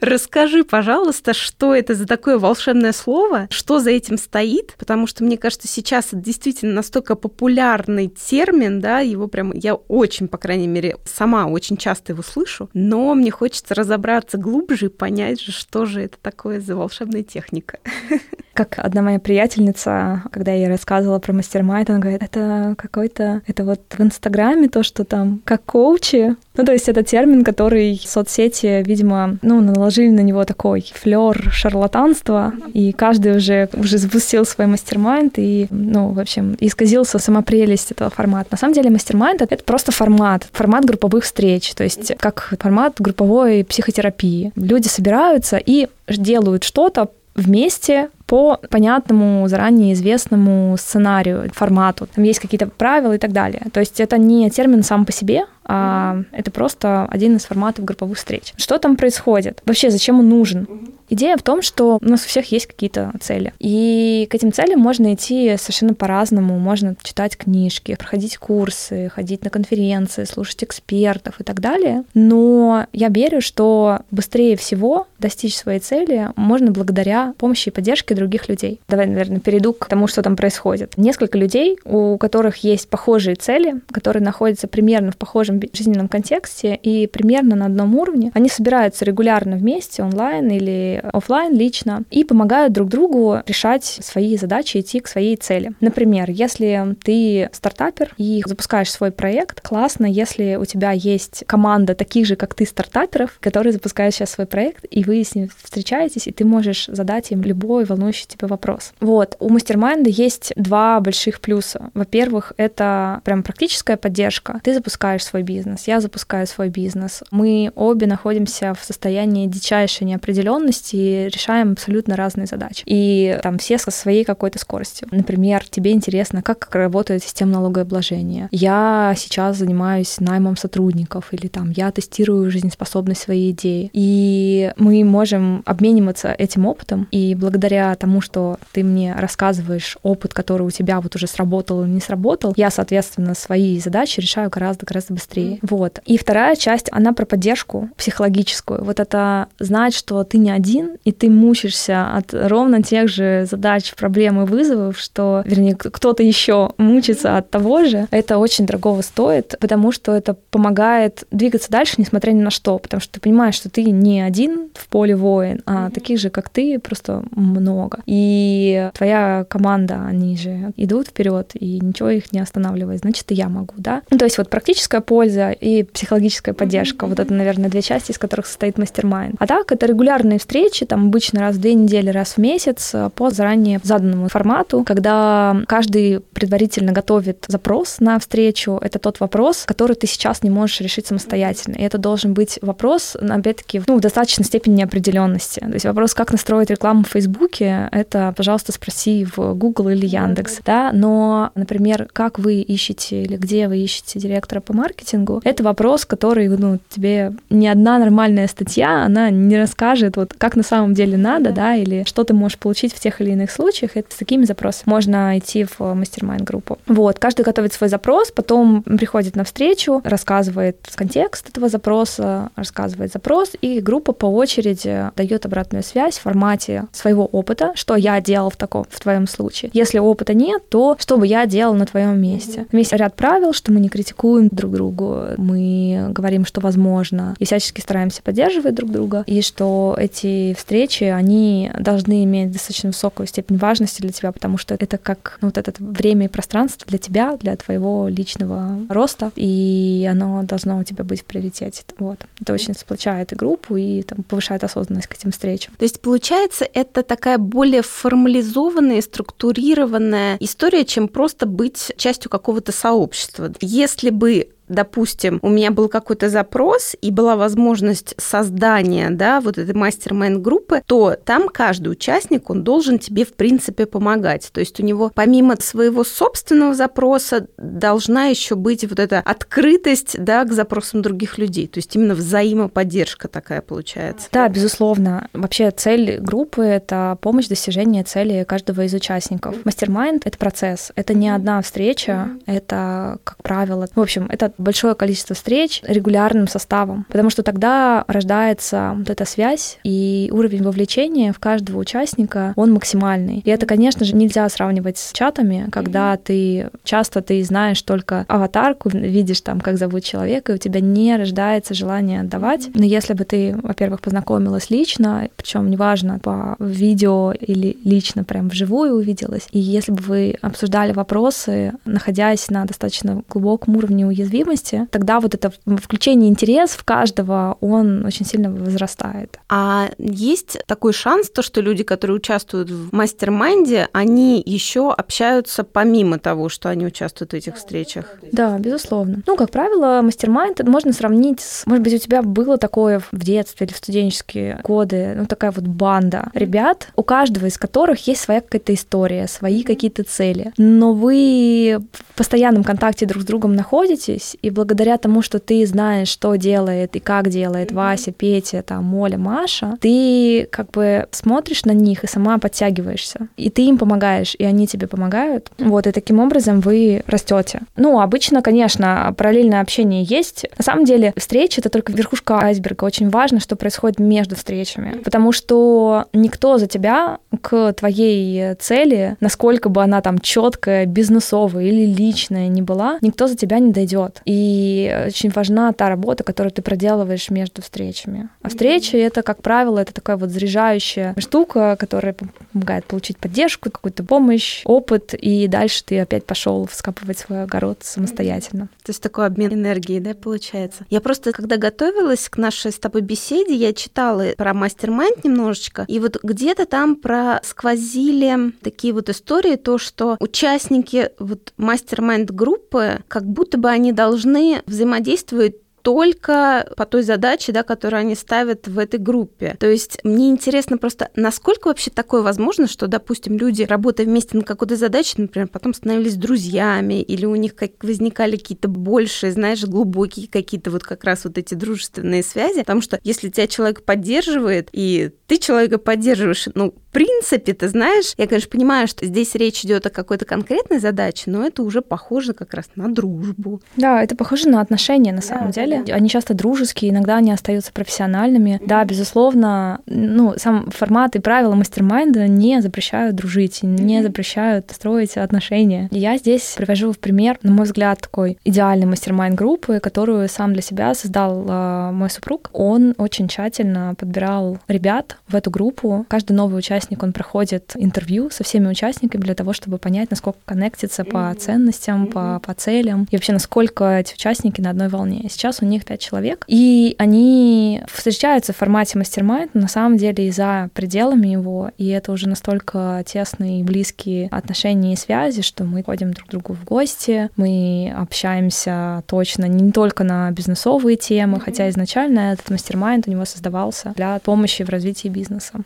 Расскажи, пожалуйста, что это за такое волшебное слово, что за этим стоит, потому что мне кажется, сейчас это действительно настолько популярный термин, да, его прям я очень, по крайней мере, сама очень часто его слышу, но мне хочется разобраться глубже и понять же, что же это такое за волшебная техника. Как одна моя приятельница, когда я ей рассказывала про mastermind, она говорит, это какой-то, это вот в Инстаграме то, что там как коучи. Ну, то есть это термин, который соцсети, видимо, ну, наложили на него такой флер шарлатанства, и каждый уже, уже запустил свой mastermind, и, ну, в общем, исказился сама прелесть этого формата. На самом деле mastermind — это просто формат, формат групповых встреч, то есть как формат групповой психотерапии. Люди собираются и делают что-то вместе по понятному, заранее известному сценарию, формату. Там есть какие-то правила и так далее. То есть это не термин сам по себе, а это просто один из форматов групповых встреч. Что там происходит? Вообще, зачем он нужен? Идея в том, что у нас у всех есть какие-то цели. И к этим целям можно идти совершенно по-разному. Можно читать книжки, проходить курсы, ходить на конференции, слушать экспертов и так далее. Но я верю, что быстрее всего достичь своей цели можно благодаря помощи и поддержке других людей. Давай, наверное, перейду к тому, что там происходит. Несколько людей, у которых есть похожие цели, которые находятся примерно в похожем жизненном контексте и примерно на одном уровне, они собираются регулярно вместе, онлайн или офлайн лично, и помогают друг другу решать свои задачи, идти к своей цели. Например, если ты стартапер и запускаешь свой проект, классно, если у тебя есть команда таких же, как ты, стартаперов, которые запускают сейчас свой проект, и вы с ним встречаетесь, и ты можешь задать им любой волнующий тебя вопрос. Вот, у мастер-майнда есть два больших плюса. Во-первых, это прям практическая поддержка. Ты запускаешь свой бизнес, я запускаю свой бизнес. Мы обе находимся в состоянии дичайшей неопределенности, и решаем абсолютно разные задачи. И там все со своей какой-то скоростью. Например, тебе интересно, как работает система налогообложения. Я сейчас занимаюсь наймом сотрудников или там я тестирую жизнеспособность своей идеи. И мы можем обмениваться этим опытом, и благодаря тому, что ты мне рассказываешь опыт, который у тебя вот уже сработал или не сработал, я, соответственно, свои задачи решаю гораздо-гораздо быстрее. Вот. И вторая часть, она про поддержку психологическую. Вот это знать, что ты не один, один, и ты мучишься от ровно тех же задач, проблем и вызовов, что, вернее, кто-то еще мучится от того же, это очень дорого стоит, потому что это помогает двигаться дальше, несмотря ни на что, потому что ты понимаешь, что ты не один в поле воин, а mm-hmm. таких же, как ты, просто много много. И твоя команда, они же идут вперед, и ничего их не останавливает, значит, и я могу, да? Ну, то есть вот практическая польза и психологическая поддержка, вот это, наверное, две части, из которых состоит мастер-майнд. А так, это регулярные встречи, там обычно раз в две недели, раз в месяц э, по заранее заданному формату, когда каждый предварительно готовит запрос на встречу. Это тот вопрос, который ты сейчас не можешь решить самостоятельно. И это должен быть вопрос, опять-таки, ну, в достаточной степени неопределенности. То есть вопрос, как настроить рекламу в Фейсбуке, это, пожалуйста, спроси в Google или Яндекс, да, но, например, как вы ищете или где вы ищете директора по маркетингу, это вопрос, который, ну, тебе ни одна нормальная статья, она не расскажет, вот, как на самом деле надо, да, или что ты можешь получить в тех или иных случаях. Это с такими запросами. Можно идти в мастер группу. Вот, каждый готовит свой запрос, потом приходит на встречу, рассказывает контекст этого запроса, рассказывает запрос, и группа по очереди дает обратную связь в формате своего опыта, что я делал в таком, в твоем случае. Если опыта нет, то что бы я делал на твоем месте. Есть ряд правил, что мы не критикуем друг другу, мы говорим, что возможно, и всячески стараемся поддерживать друг друга, и что эти встречи, они должны иметь достаточно высокую степень важности для тебя, потому что это как ну, вот это время и пространство для тебя, для твоего личного роста, и оно должно у тебя быть в приоритете. Вот. Это очень сплочает и группу, и там, повышает осознанность к этим встречам. То есть, получается, это такая более формализованная, структурированная история, чем просто быть частью какого-то сообщества. Если бы допустим, у меня был какой-то запрос и была возможность создания, да, вот этой мастер-майнд группы, то там каждый участник, он должен тебе, в принципе, помогать. То есть у него помимо своего собственного запроса должна еще быть вот эта открытость, да, к запросам других людей. То есть именно взаимоподдержка такая получается. Да, безусловно. Вообще цель группы — это помощь достижения цели каждого из участников. Мастер-майнд — это процесс. Это не одна встреча, это, как правило, в общем, это большое количество встреч регулярным составом, потому что тогда рождается вот эта связь, и уровень вовлечения в каждого участника, он максимальный. И это, конечно же, нельзя сравнивать с чатами, когда ты часто ты знаешь только аватарку, видишь там, как зовут человека, и у тебя не рождается желание отдавать. Но если бы ты, во-первых, познакомилась лично, причем неважно, по видео или лично прям вживую увиделась, и если бы вы обсуждали вопросы, находясь на достаточно глубоком уровне уязвимости, уязвимости, тогда вот это включение интересов каждого, он очень сильно возрастает. А есть такой шанс, то, что люди, которые участвуют в мастер-майнде, они еще общаются помимо того, что они участвуют в этих встречах? Да, безусловно. Ну, как правило, mastermind можно сравнить с... Может быть, у тебя было такое в детстве или в студенческие годы, ну, такая вот банда ребят, у каждого из которых есть своя какая-то история, свои какие-то цели. Но вы в постоянном контакте друг с другом находитесь, и благодаря тому, что ты знаешь, что делает и как делает Вася, Петя, там, Оля, Маша, ты как бы смотришь на них и сама подтягиваешься. И ты им помогаешь, и они тебе помогают. Вот, и таким образом вы растете. Ну, обычно, конечно, параллельное общение есть. На самом деле, встреча — это только верхушка айсберга. Очень важно, что происходит между встречами. Потому что никто за тебя к твоей цели, насколько бы она там четкая, бизнесовая или личная не была, никто за тебя не дойдет. И очень важна та работа, которую ты проделываешь между встречами. А встречи это, как правило, это такая вот заряжающая штука, которая помогает получить поддержку, какую-то помощь, опыт, и дальше ты опять пошел вскапывать свой огород самостоятельно. То есть такой обмен энергией, да, получается. Я просто, когда готовилась к нашей с тобой беседе, я читала про мастер-майнд немножечко, и вот где-то там просквозили такие вот истории, то, что участники вот мастер-майнд группы, как будто бы они должны должны взаимодействовать только по той задаче, да, которую они ставят в этой группе. То есть мне интересно просто, насколько вообще такое возможно, что, допустим, люди, работая вместе на какой-то задаче, например, потом становились друзьями, или у них как возникали какие-то большие, знаешь, глубокие какие-то вот как раз вот эти дружественные связи, потому что если тебя человек поддерживает, и ты человека поддерживаешь, ну, принципе, ты знаешь, я, конечно, понимаю, что здесь речь идет о какой-то конкретной задаче, но это уже похоже как раз на дружбу. Да, это похоже на отношения на самом да, деле. Они часто дружеские, иногда они остаются профессиональными. Да, безусловно, ну, сам формат и правила мастер-майнда не запрещают дружить, не запрещают строить отношения. И я здесь привожу в пример, на мой взгляд, такой идеальный мастер-майнд группы, которую сам для себя создал э, мой супруг. Он очень тщательно подбирал ребят в эту группу. Каждый новый участник, он проходит интервью со всеми участниками для того, чтобы понять, насколько коннектится по ценностям, по, по целям, и вообще насколько эти участники на одной волне. Сейчас у них пять человек, и они встречаются в формате мастер-майнд, но на самом деле и за пределами его, и это уже настолько тесные и близкие отношения и связи, что мы ходим друг к другу в гости, мы общаемся точно не только на бизнесовые темы, хотя изначально этот мастер-майнд у него создавался для помощи в развитии бизнеса.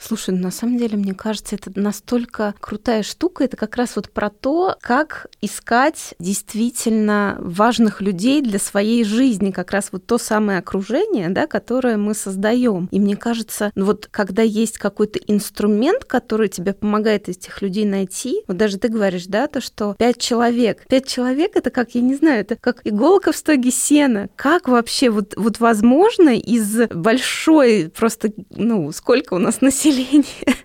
Слушай, на самом деле, мне кажется, это настолько крутая штука. Это как раз вот про то, как искать действительно важных людей для своей жизни. Как раз вот то самое окружение, да, которое мы создаем. И мне кажется, ну вот когда есть какой-то инструмент, который тебе помогает этих людей найти, вот даже ты говоришь, да, то, что пять человек. Пять человек это как, я не знаю, это как иголка в стоге сена. Как вообще вот, вот возможно из большой просто, ну, сколько у нас населения населения.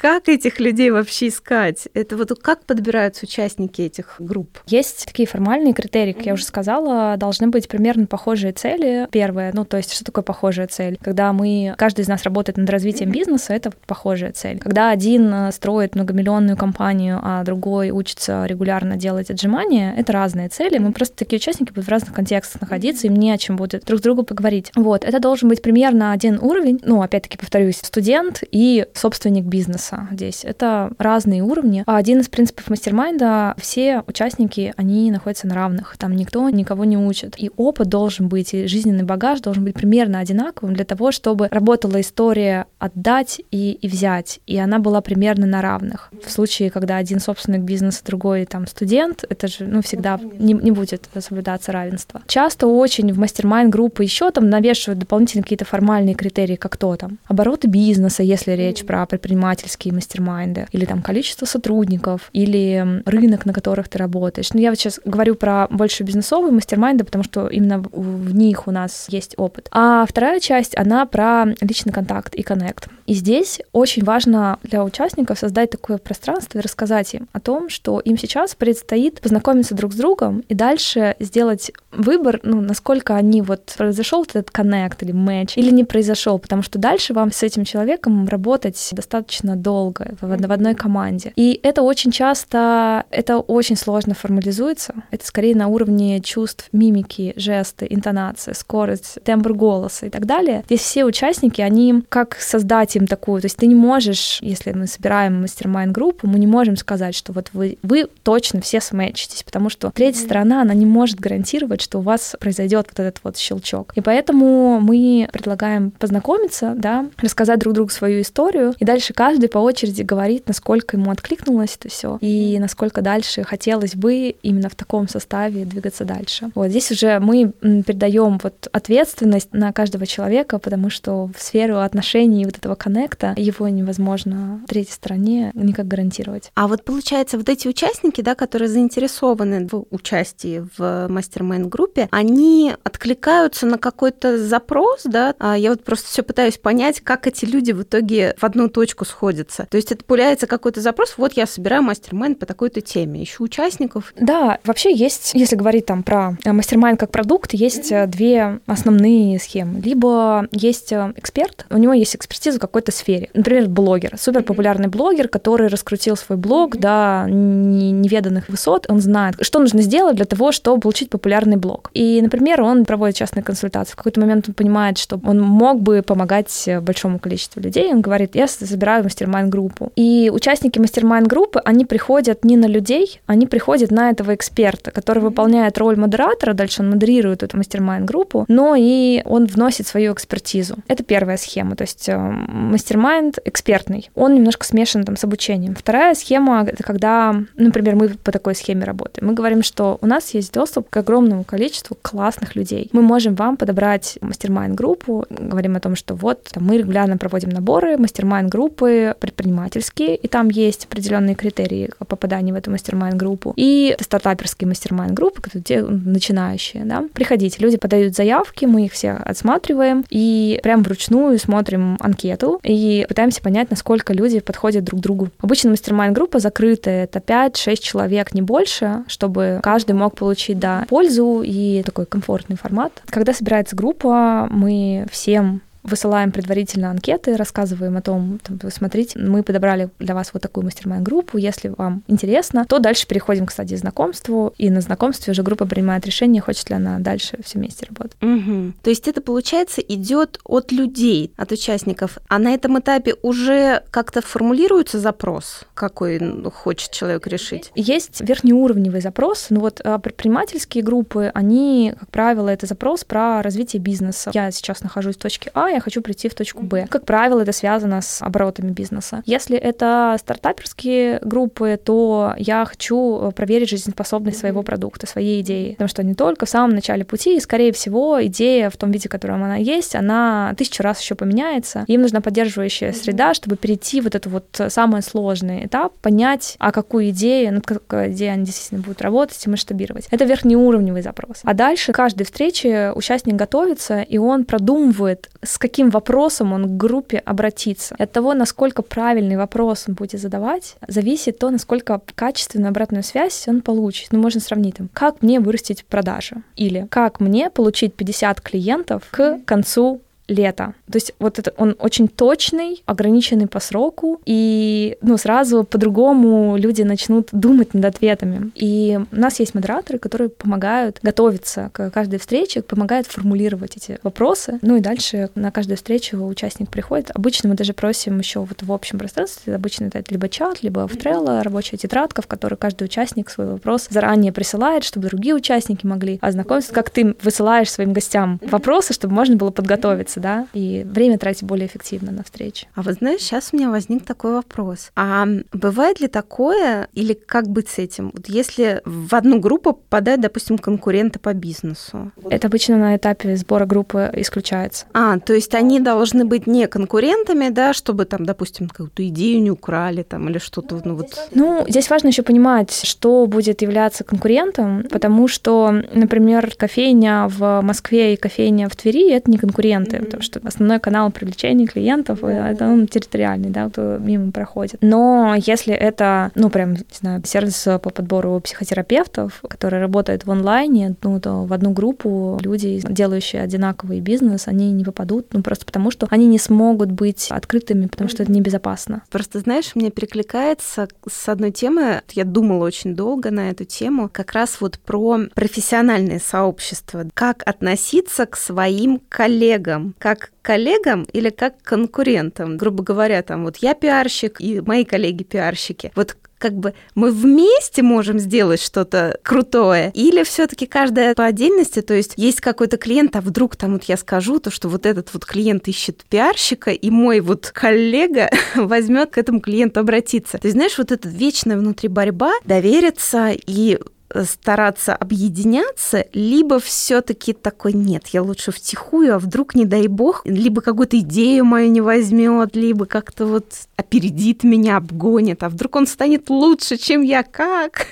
Как этих людей вообще искать? Это вот как подбираются участники этих групп? Есть такие формальные критерии, как я уже сказала, должны быть примерно похожие цели. Первое, ну то есть что такое похожая цель? Когда мы, каждый из нас работает над развитием бизнеса, это похожая цель. Когда один э, строит многомиллионную компанию, а другой учится регулярно делать отжимания, это разные цели. Мы просто такие участники будут в разных контекстах находиться, им не о чем будет друг с другу поговорить. Вот, это должен быть примерно один уровень. Ну, опять-таки повторюсь, студент и собственник бизнеса здесь. Это разные уровни. А один из принципов мастер-майнда — все участники, они находятся на равных. Там никто никого не учит. И опыт должен быть, и жизненный багаж должен быть примерно одинаковым для того, чтобы работала история отдать и, и взять, и она была примерно на равных. В случае, когда один собственник бизнеса, другой там студент, это же ну, всегда не, не будет соблюдаться равенство. Часто очень в мастер-майнд группы еще там навешивают дополнительные какие-то формальные критерии, как то там обороты бизнеса, если речь про предпринимательские мастер-майнды, или там количество сотрудников, или рынок, на которых ты работаешь. Но ну, я вот сейчас говорю про больше бизнесовые мастер-майнды, потому что именно в них у нас есть опыт. А вторая часть, она про личный контакт и коннект. И здесь очень важно для участников создать такое пространство и рассказать им о том, что им сейчас предстоит познакомиться друг с другом и дальше сделать выбор, ну, насколько они вот произошел этот коннект или матч, или не произошел, потому что дальше вам с этим человеком работать работать достаточно долго в, в одной команде. И это очень часто, это очень сложно формализуется. Это скорее на уровне чувств, мимики, жесты, интонации, скорость, тембр голоса и так далее. Здесь все участники, они как создать им такую, то есть ты не можешь, если мы собираем мастер-майн группу, мы не можем сказать, что вот вы, вы точно все сметчитесь, потому что третья сторона, она не может гарантировать, что у вас произойдет вот этот вот щелчок. И поэтому мы предлагаем познакомиться, да, рассказать друг другу свою историю, историю, и дальше каждый по очереди говорит, насколько ему откликнулось это все, и насколько дальше хотелось бы именно в таком составе двигаться дальше. Вот здесь уже мы передаем вот ответственность на каждого человека, потому что в сферу отношений вот этого коннекта его невозможно третьей стороне никак гарантировать. А вот получается, вот эти участники, да, которые заинтересованы в участии в mastermind-группе, они откликаются на какой-то запрос, да? А я вот просто все пытаюсь понять, как эти люди в итоге в одну точку сходятся. То есть это появляется какой-то запрос, вот я собираю mastermind по такой-то теме, ищу участников. Да, вообще есть, если говорить там про э, mastermind как продукт, есть mm-hmm. две основные схемы. Либо есть э, эксперт, у него есть экспертиза в какой-то сфере. Например, блогер, супер популярный блогер, который раскрутил свой блог до неведанных высот, он знает, что нужно сделать для того, чтобы получить популярный блог. И, например, он проводит частные консультации. В какой-то момент он понимает, что он мог бы помогать большому количеству людей, он говорит, говорит, я собираю мастер-майнд-группу. И участники мастер-майнд-группы, они приходят не на людей, они приходят на этого эксперта, который выполняет роль модератора, дальше он модерирует эту мастер-майнд-группу, но и он вносит свою экспертизу. Это первая схема, то есть э, мастер-майнд экспертный, он немножко смешан там с обучением. Вторая схема, это когда, например, мы по такой схеме работаем. Мы говорим, что у нас есть доступ к огромному количеству классных людей. Мы можем вам подобрать мастер-майнд-группу, говорим о том, что вот там, мы регулярно проводим наборы, мастер-майнд-группы предпринимательские, и там есть определенные критерии попадания в эту мастер-майнд-группу, и стартаперские мастер-майнд-группы, где начинающие, да. Приходите, люди подают заявки, мы их все отсматриваем, и прям вручную смотрим анкету, и пытаемся понять, насколько люди подходят друг другу. Обычно мастер-майн-группа закрытая, это 5-6 человек, не больше, чтобы каждый мог получить, да, пользу и такой комфортный формат. Когда собирается группа, мы всем высылаем предварительно анкеты, рассказываем о том, там, смотрите, мы подобрали для вас вот такую мастер-майн-группу, если вам интересно, то дальше переходим к стадии знакомства, и на знакомстве уже группа принимает решение, хочет ли она дальше все вместе работать. Угу. То есть это, получается, идет от людей, от участников, а на этом этапе уже как-то формулируется запрос, какой хочет человек решить? Есть верхнеуровневый запрос, но вот а, предпринимательские группы, они, как правило, это запрос про развитие бизнеса. Я сейчас нахожусь в точке А, я хочу прийти в точку Б. Как правило, это связано с оборотами бизнеса. Если это стартаперские группы, то я хочу э, проверить жизнеспособность своего продукта, своей идеи. Потому что не только в самом начале пути, и, скорее всего, идея в том виде, в котором она есть, она тысячу раз еще поменяется. Им нужна поддерживающая среда, чтобы перейти вот это вот самый сложный этап, понять, а какую идею, над какой идеей они действительно будут работать и масштабировать. Это верхнеуровневый запрос. А дальше каждой встрече участник готовится, и он продумывает, с каким вопросом он к группе обратится. от того, насколько правильный вопрос он будет задавать, зависит то, насколько качественную обратную связь он получит. Ну, можно сравнить там, как мне вырастить продажи или как мне получить 50 клиентов к концу лето. То есть вот это он очень точный, ограниченный по сроку, и ну сразу по-другому люди начнут думать над ответами. И у нас есть модераторы, которые помогают готовиться к каждой встрече, помогают формулировать эти вопросы. Ну и дальше на каждую встречу участник приходит. Обычно мы даже просим еще вот в общем пространстве, обычно это либо чат, либо в Trello рабочая тетрадка, в которой каждый участник свой вопрос заранее присылает, чтобы другие участники могли ознакомиться, как ты высылаешь своим гостям вопросы, чтобы можно было подготовиться да, и время тратить более эффективно на встречи. А вот знаешь, сейчас у меня возник такой вопрос. А бывает ли такое, или как быть с этим? Вот если в одну группу попадают, допустим, конкуренты по бизнесу? Это обычно на этапе сбора группы исключается. А, то есть они должны быть не конкурентами, да, чтобы там, допустим, какую-то идею не украли там или что-то, ну вот. Ну, здесь важно еще понимать, что будет являться конкурентом, потому что, например, кофейня в Москве и кофейня в Твери — это не конкуренты потому что основной канал привлечения клиентов это он территориальный, да, кто мимо проходит. Но если это, ну, прям, не знаю, сервис по подбору психотерапевтов, который работает в онлайне, ну, то в одну группу люди, делающие одинаковый бизнес, они не попадут, ну, просто потому что они не смогут быть открытыми, потому что это небезопасно. Просто, знаешь, мне перекликается с одной темы, я думала очень долго на эту тему, как раз вот про профессиональное сообщество, как относиться к своим коллегам, как коллегам или как конкурентам. Грубо говоря, там вот я пиарщик и мои коллеги пиарщики. Вот как бы мы вместе можем сделать что-то крутое, или все-таки каждая по отдельности, то есть есть какой-то клиент, а вдруг там вот я скажу то, что вот этот вот клиент ищет пиарщика, и мой вот коллега возьмет к этому клиенту обратиться. Ты знаешь, вот эта вечная внутри борьба, довериться и стараться объединяться, либо все-таки такой нет, я лучше втихую, а вдруг, не дай бог, либо какую-то идею мою не возьмет, либо как-то вот опередит меня, обгонит, а вдруг он станет лучше, чем я, как?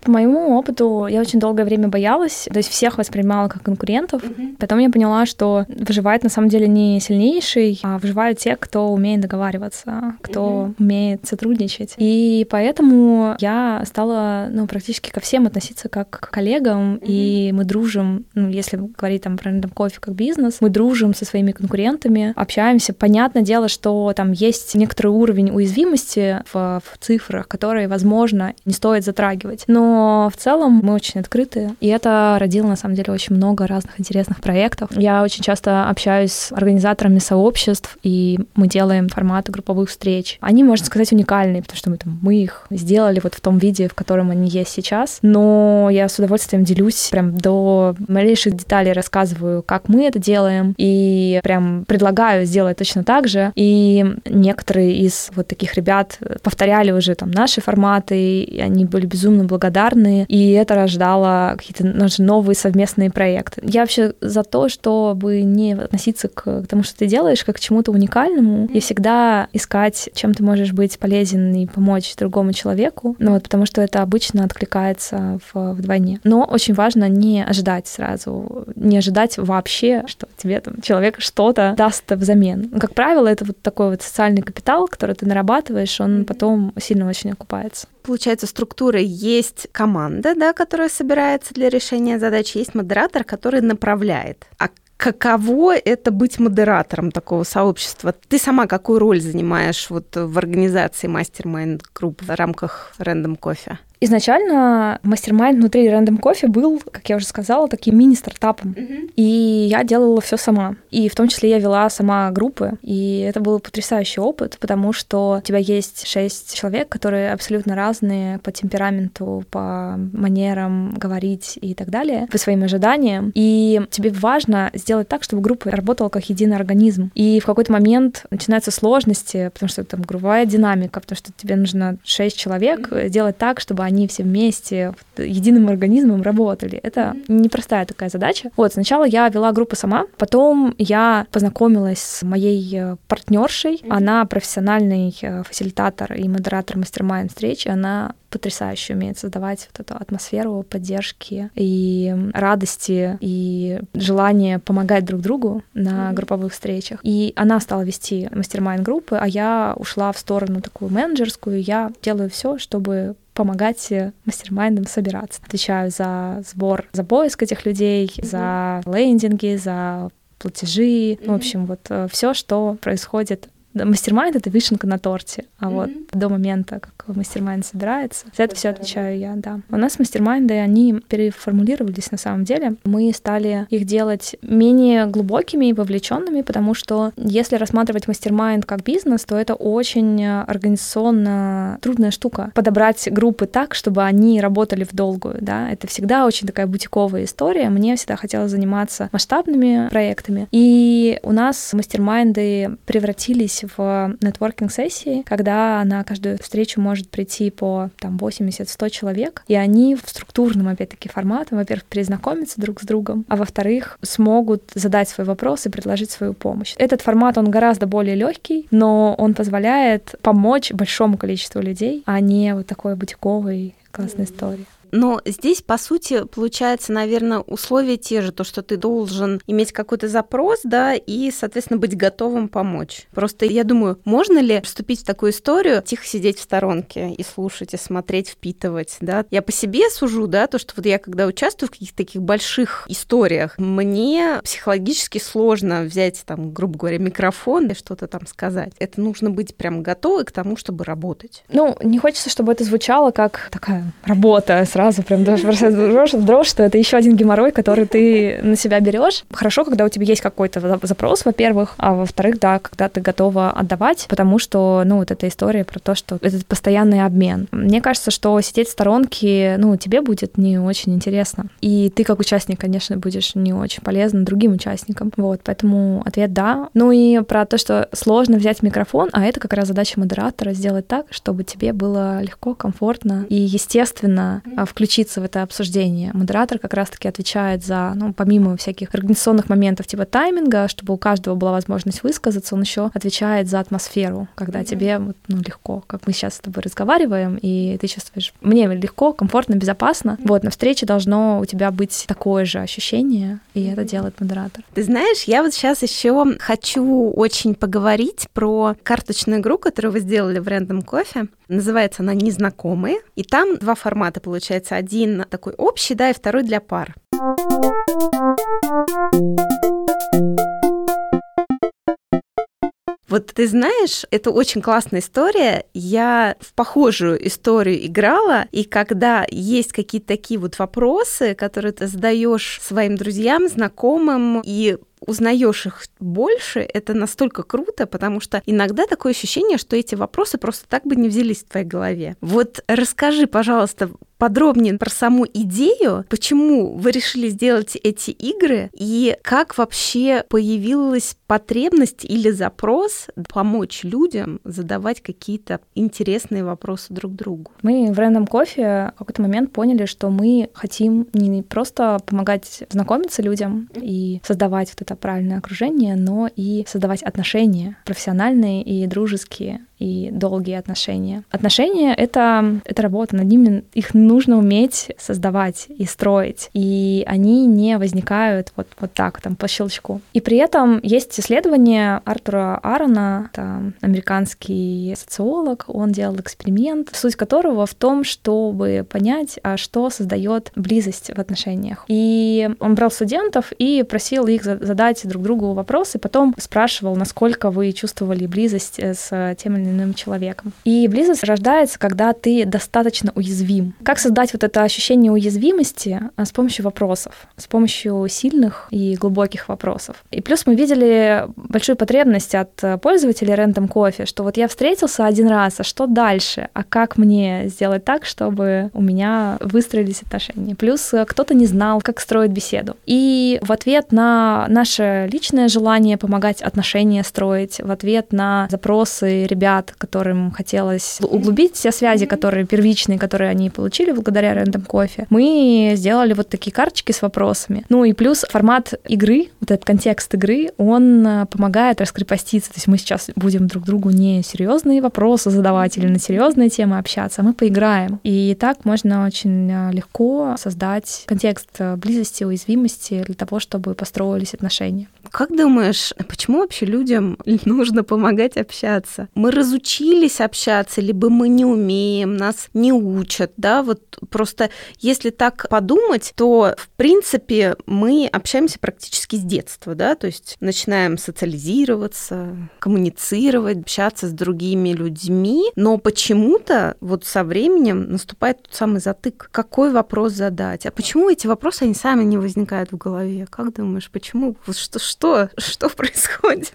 По моему опыту я очень долгое время боялась, то есть всех воспринимала как конкурентов. Mm-hmm. Потом я поняла, что выживает на самом деле не сильнейший, а выживают те, кто умеет договариваться, кто mm-hmm. умеет сотрудничать. И поэтому я стала ну, практически ко всем всем относиться как к коллегам, mm-hmm. и мы дружим, ну, если говорить там про рандом кофе как бизнес, мы дружим со своими конкурентами, общаемся. Понятное дело, что там есть некоторый уровень уязвимости в, в цифрах, которые, возможно, не стоит затрагивать. Но в целом мы очень открыты, и это родило, на самом деле, очень много разных интересных проектов. Я очень часто общаюсь с организаторами сообществ, и мы делаем форматы групповых встреч. Они, можно сказать, уникальные, потому что мы, там, мы их сделали вот в том виде, в котором они есть сейчас, но я с удовольствием делюсь прям до малейших деталей рассказываю, как мы это делаем, и прям предлагаю сделать точно так же. И некоторые из вот таких ребят повторяли уже там наши форматы, и они были безумно благодарны, и это рождало какие-то наши новые совместные проекты. Я вообще за то, чтобы не относиться к тому, что ты делаешь, как к чему-то уникальному, и всегда искать, чем ты можешь быть полезен и помочь другому человеку, ну вот, потому что это обычно откликается в, вдвойне. Но очень важно не ожидать сразу, не ожидать вообще, что тебе там человек что-то даст взамен. Как правило, это вот такой вот социальный капитал, который ты нарабатываешь, он потом сильно очень окупается получается, структура есть команда, да, которая собирается для решения задач, есть модератор, который направляет. А каково это быть модератором такого сообщества? Ты сама какую роль занимаешь вот в организации мастер-майнд групп в рамках Random Coffee? Изначально мастер-майнд внутри Random Coffee был, как я уже сказала, таким мини-стартапом. Mm-hmm. И я делала все сама. И в том числе я вела сама группы. И это был потрясающий опыт, потому что у тебя есть шесть человек, которые абсолютно разные по темпераменту, по манерам говорить и так далее, по своим ожиданиям. И тебе важно сделать так, чтобы группа работала как единый организм. И в какой-то момент начинаются сложности, потому что там групповая динамика, потому что тебе нужно шесть человек mm-hmm. делать так, чтобы они все вместе единым организмом работали. Это непростая такая задача. Вот, сначала я вела группу сама, потом я познакомилась с моей э, партнершей. Она профессиональный э, фасилитатор и модератор мастер-майнд встречи. Она потрясающе умеет создавать вот эту атмосферу поддержки и радости и желания помогать друг другу на групповых встречах. И она стала вести мастер-майнд группы, а я ушла в сторону такую менеджерскую. Я делаю все, чтобы помогать мастер-майндам собираться. Отвечаю за сбор, за поиск этих людей, mm-hmm. за лендинги, за платежи, mm-hmm. в общем, вот э, все, что происходит Мастер-майнд — это вишенка на торте, а mm-hmm. вот до момента, как мастер-майнд собирается, за это все отвечаю я, да. У нас мастер-майнды, они переформулировались на самом деле. Мы стали их делать менее глубокими и вовлеченными, потому что если рассматривать мастер-майнд как бизнес, то это очень организационно трудная штука. Подобрать группы так, чтобы они работали в долгую, да, это всегда очень такая бутиковая история. Мне всегда хотелось заниматься масштабными проектами, и у нас мастер-майнды превратились в нетворкинг-сессии, когда на каждую встречу может прийти по там 80-100 человек, и они в структурном, опять-таки, формате, во-первых, перезнакомиться друг с другом, а во-вторых, смогут задать свой вопрос и предложить свою помощь. Этот формат, он гораздо более легкий, но он позволяет помочь большому количеству людей, а не вот такой бутиковой классной истории. Но здесь, по сути, получается, наверное, условия те же, то, что ты должен иметь какой-то запрос, да, и, соответственно, быть готовым помочь. Просто я думаю, можно ли вступить в такую историю, тихо сидеть в сторонке и слушать, и смотреть, впитывать, да? Я по себе сужу, да, то, что вот я, когда участвую в каких-то таких больших историях, мне психологически сложно взять, там, грубо говоря, микрофон и что-то там сказать. Это нужно быть прям готовой к тому, чтобы работать. Ну, не хочется, чтобы это звучало как такая работа с сразу прям бросает дрожь, дрожь, что это еще один геморрой, который ты на себя берешь. Хорошо, когда у тебя есть какой-то запрос, во-первых, а во-вторых, да, когда ты готова отдавать, потому что, ну, вот эта история про то, что это постоянный обмен. Мне кажется, что сидеть в сторонке, ну, тебе будет не очень интересно. И ты как участник, конечно, будешь не очень полезен другим участникам. Вот, поэтому ответ да. Ну и про то, что сложно взять микрофон, а это как раз задача модератора сделать так, чтобы тебе было легко, комфортно и естественно включиться в это обсуждение. Модератор как раз-таки отвечает за, ну, помимо всяких организационных моментов типа тайминга, чтобы у каждого была возможность высказаться, он еще отвечает за атмосферу, когда mm-hmm. тебе ну, легко, как мы сейчас с тобой разговариваем, и ты чувствуешь, мне легко, комфортно, безопасно. Mm-hmm. Вот, на встрече должно у тебя быть такое же ощущение, и mm-hmm. это делает модератор. Ты знаешь, я вот сейчас еще хочу очень поговорить про карточную игру, которую вы сделали в Random Coffee. Называется она «Незнакомые». И там два формата, получается. Один такой общий, да, и второй для пар. Вот ты знаешь, это очень классная история. Я в похожую историю играла, и когда есть какие-то такие вот вопросы, которые ты задаешь своим друзьям, знакомым, и узнаешь их больше, это настолько круто, потому что иногда такое ощущение, что эти вопросы просто так бы не взялись в твоей голове. Вот расскажи, пожалуйста, подробнее про саму идею, почему вы решили сделать эти игры и как вообще появилась потребность или запрос помочь людям задавать какие-то интересные вопросы друг другу. Мы в Random Coffee в какой-то момент поняли, что мы хотим не просто помогать знакомиться людям и создавать вот это правильное окружение, но и создавать отношения профессиональные и дружеские и долгие отношения. Отношения — это, это работа, над ними их нужно уметь создавать и строить, и они не возникают вот, вот так, там, по щелчку. И при этом есть исследование Артура Аарона, это американский социолог, он делал эксперимент, суть которого в том, чтобы понять, а что создает близость в отношениях. И он брал студентов и просил их задать друг другу вопросы, потом спрашивал, насколько вы чувствовали близость с тем или иным человеком. И близость рождается, когда ты достаточно уязвим. Как создать вот это ощущение уязвимости а, с помощью вопросов, с помощью сильных и глубоких вопросов. И плюс мы видели большую потребность от пользователей Random Coffee, что вот я встретился один раз, а что дальше? А как мне сделать так, чтобы у меня выстроились отношения? Плюс кто-то не знал, как строить беседу. И в ответ на наше личное желание помогать отношения строить, в ответ на запросы ребят ребят, которым хотелось углубить все связи, которые первичные, которые они получили благодаря Random Coffee, мы сделали вот такие карточки с вопросами. Ну и плюс формат игры, вот этот контекст игры, он э, помогает раскрепоститься. То есть мы сейчас будем друг другу не серьезные вопросы задавать или на серьезные темы общаться, а мы поиграем. И так можно очень э, легко создать контекст э, близости, уязвимости для того, чтобы построились отношения. Как думаешь, почему вообще людям нужно помогать общаться? Мы разучились общаться, либо мы не умеем, нас не учат, да, вот просто если так подумать, то, в принципе, мы общаемся практически с детства, да, то есть начинаем социализироваться, коммуницировать, общаться с другими людьми, но почему-то вот со временем наступает тот самый затык. Какой вопрос задать? А почему эти вопросы, они сами не возникают в голове? Как думаешь, почему? Что, что, что происходит?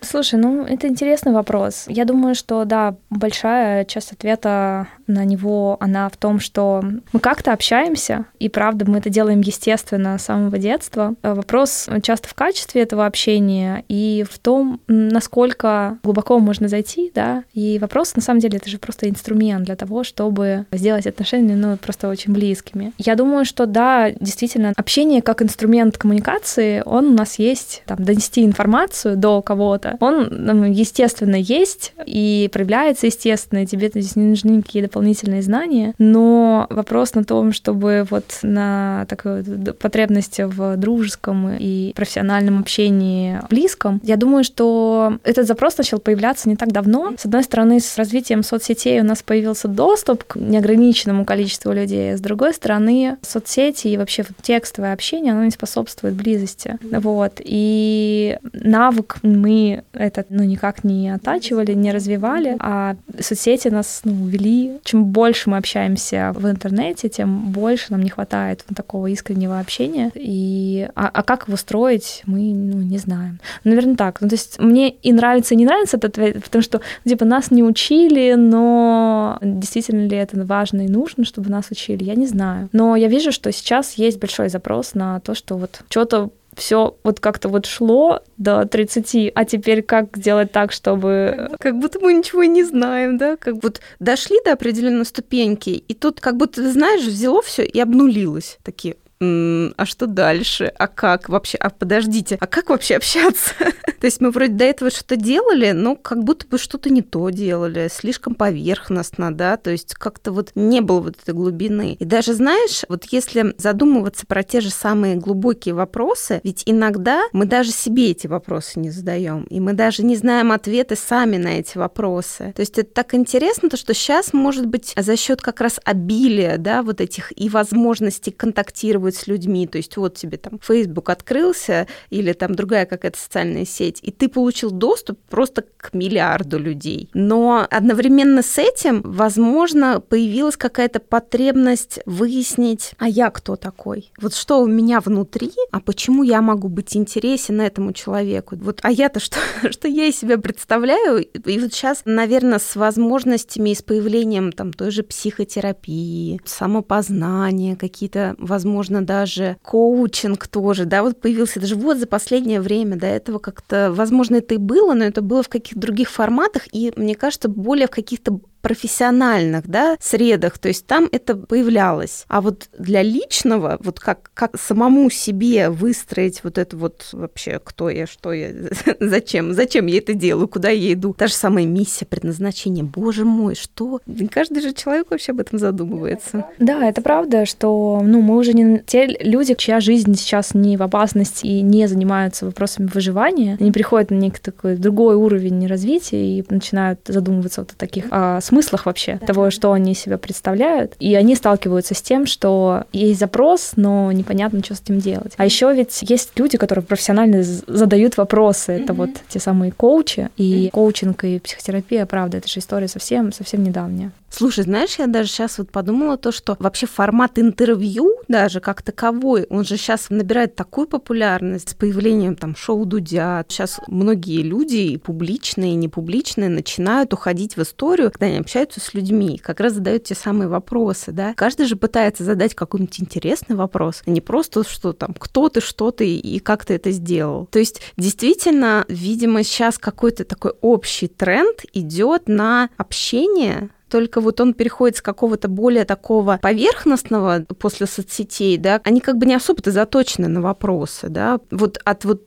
Слушай, ну это интересный вопрос. Я думаю, что да, большая часть ответа на него, она в том, что мы как-то общаемся, и правда мы это делаем естественно с самого детства. Э, вопрос часто в качестве этого общения и в том, насколько глубоко можно зайти, да, и вопрос, на самом деле, это же просто инструмент для того, чтобы сделать отношения, ну, просто очень близкими. Я думаю, что да, действительно, общение как инструмент коммуникации, он у нас есть, там, донести информацию до кого-то, он, естественно, есть и проявляется естественно, и тебе здесь не нужны никакие дополнительные знания, но вопрос на том, чтобы вот на такой потребности в дружеском и профессиональном общении близком, я думаю, что этот запрос начал появляться не так давно. С одной стороны, с развитием соцсетей у нас появился доступ к неограниченному количеству людей, с другой стороны, соцсети и вообще текстовое общение, оно не способствует близости. Вот. И навык мы этот ну, никак не оттачивали, не развивали, а соцсети нас ну, вели. Чем больше мы общаемся в интернете, тем больше нам не хватает вот такого искреннего общения. И, а, а как его строить, мы ну, не знаем. Наверное, так. Ну, то есть мне и нравится, и не нравится этот ответ, потому что типа нас не учили, но действительно ли это важно и нужно, чтобы нас учили, я не знаю. Но я вижу, что сейчас есть большой запрос на то, что вот что-то все вот как-то вот шло до 30, а теперь как сделать так, чтобы... Как будто мы ничего не знаем, да? Как будто дошли до определенной ступеньки, и тут как будто, знаешь, взяло все и обнулилось. Такие, а что дальше? А как вообще? А подождите, а как вообще общаться? То есть мы вроде до этого что-то делали, но как будто бы что-то не то делали, слишком поверхностно, да, то есть как-то вот не было вот этой глубины. И даже, знаешь, вот если задумываться про те же самые глубокие вопросы, ведь иногда мы даже себе эти вопросы не задаем, и мы даже не знаем ответы сами на эти вопросы. То есть это так интересно, то, что сейчас, может быть, за счет как раз обилия, да, вот этих и возможностей контактировать разговаривать с людьми. То есть вот тебе там Facebook открылся или там другая какая-то социальная сеть, и ты получил доступ просто к миллиарду людей. Но одновременно с этим, возможно, появилась какая-то потребность выяснить, а я кто такой? Вот что у меня внутри, а почему я могу быть интересен этому человеку? Вот, а я-то что, что я из себя представляю? И вот сейчас, наверное, с возможностями и с появлением там той же психотерапии, самопознания, какие-то, возможно, даже коучинг тоже, да, вот появился даже вот за последнее время, до этого как-то, возможно, это и было, но это было в каких-то других форматах, и, мне кажется, более в каких-то профессиональных да, средах, то есть там это появлялось. А вот для личного, вот как, как самому себе выстроить вот это вот вообще, кто я, что я, зачем, зачем я это делаю, куда я иду. Та же самая миссия, предназначение. Боже мой, что? Каждый же человек вообще об этом задумывается. Да, это правда, что ну, мы уже не те люди, чья жизнь сейчас не в опасности и не занимаются вопросами выживания, они приходят на некий такой другой уровень развития и начинают задумываться вот о таких о смыслах вообще того, что они себя представляют. И они сталкиваются с тем, что есть запрос, но непонятно, что с этим делать. А еще ведь есть люди, которые профессионально задают вопросы. Это вот те самые коучи. И коучинг и психотерапия, правда, это же история совсем, совсем недавняя. Слушай, знаешь, я даже сейчас вот подумала то, что вообще формат интервью даже как таковой, он же сейчас набирает такую популярность с появлением там шоу Дудя. Сейчас многие люди, и публичные, и непубличные, начинают уходить в историю, когда они общаются с людьми, как раз задают те самые вопросы, да. Каждый же пытается задать какой-нибудь интересный вопрос, а не просто что там, кто ты, что ты и как ты это сделал. То есть действительно, видимо, сейчас какой-то такой общий тренд идет на общение только вот он переходит с какого-то более такого поверхностного после соцсетей, да, они как бы не особо-то заточены на вопросы, да, вот от вот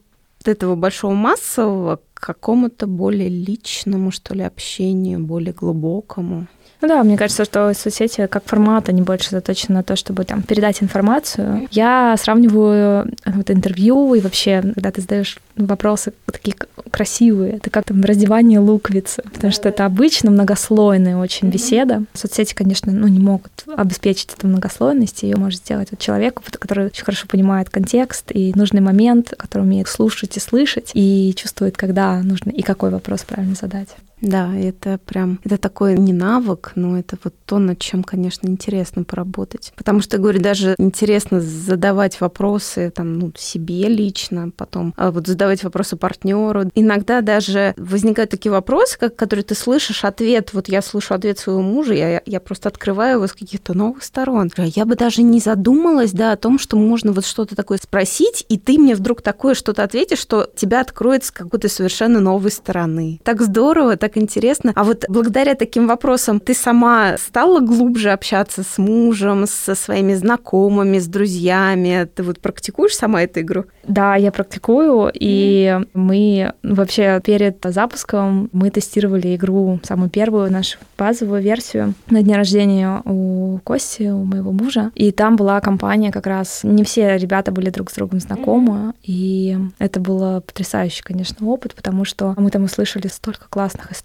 этого большого массового какому-то более личному, что ли, общению, более глубокому. Ну да, мне кажется, что соцсети как формат, они больше заточены на то, чтобы там передать информацию. Я сравниваю э, вот интервью и вообще, когда ты задаешь вопросы такие красивые, это как там раздевание луковицы, потому что это обычно многослойная очень беседа. Соцсети, конечно, ну, не могут обеспечить эту многослойность, ее может сделать вот человек, который очень хорошо понимает контекст и нужный момент, который умеет слушать и слышать, и чувствует, когда нужно и какой вопрос правильно задать. Да, это прям, это такой не навык, но это вот то, над чем, конечно, интересно поработать. Потому что, говорю, даже интересно задавать вопросы там, ну, себе лично, потом а вот задавать вопросы партнеру. Иногда даже возникают такие вопросы, как, которые ты слышишь ответ. Вот я слышу ответ своего мужа, я, я просто открываю его с каких-то новых сторон. Я бы даже не задумалась, да, о том, что можно вот что-то такое спросить, и ты мне вдруг такое что-то ответишь, что тебя откроет с какой-то совершенно новой стороны. Так здорово, так так интересно. А вот благодаря таким вопросам ты сама стала глубже общаться с мужем, со своими знакомыми, с друзьями? Ты вот практикуешь сама эту игру? Да, я практикую, и мы вообще перед запуском мы тестировали игру, самую первую, нашу базовую версию на дне рождения у Кости, у моего мужа. И там была компания как раз, не все ребята были друг с другом знакомы, и это было потрясающий, конечно, опыт, потому что мы там услышали столько классных историй,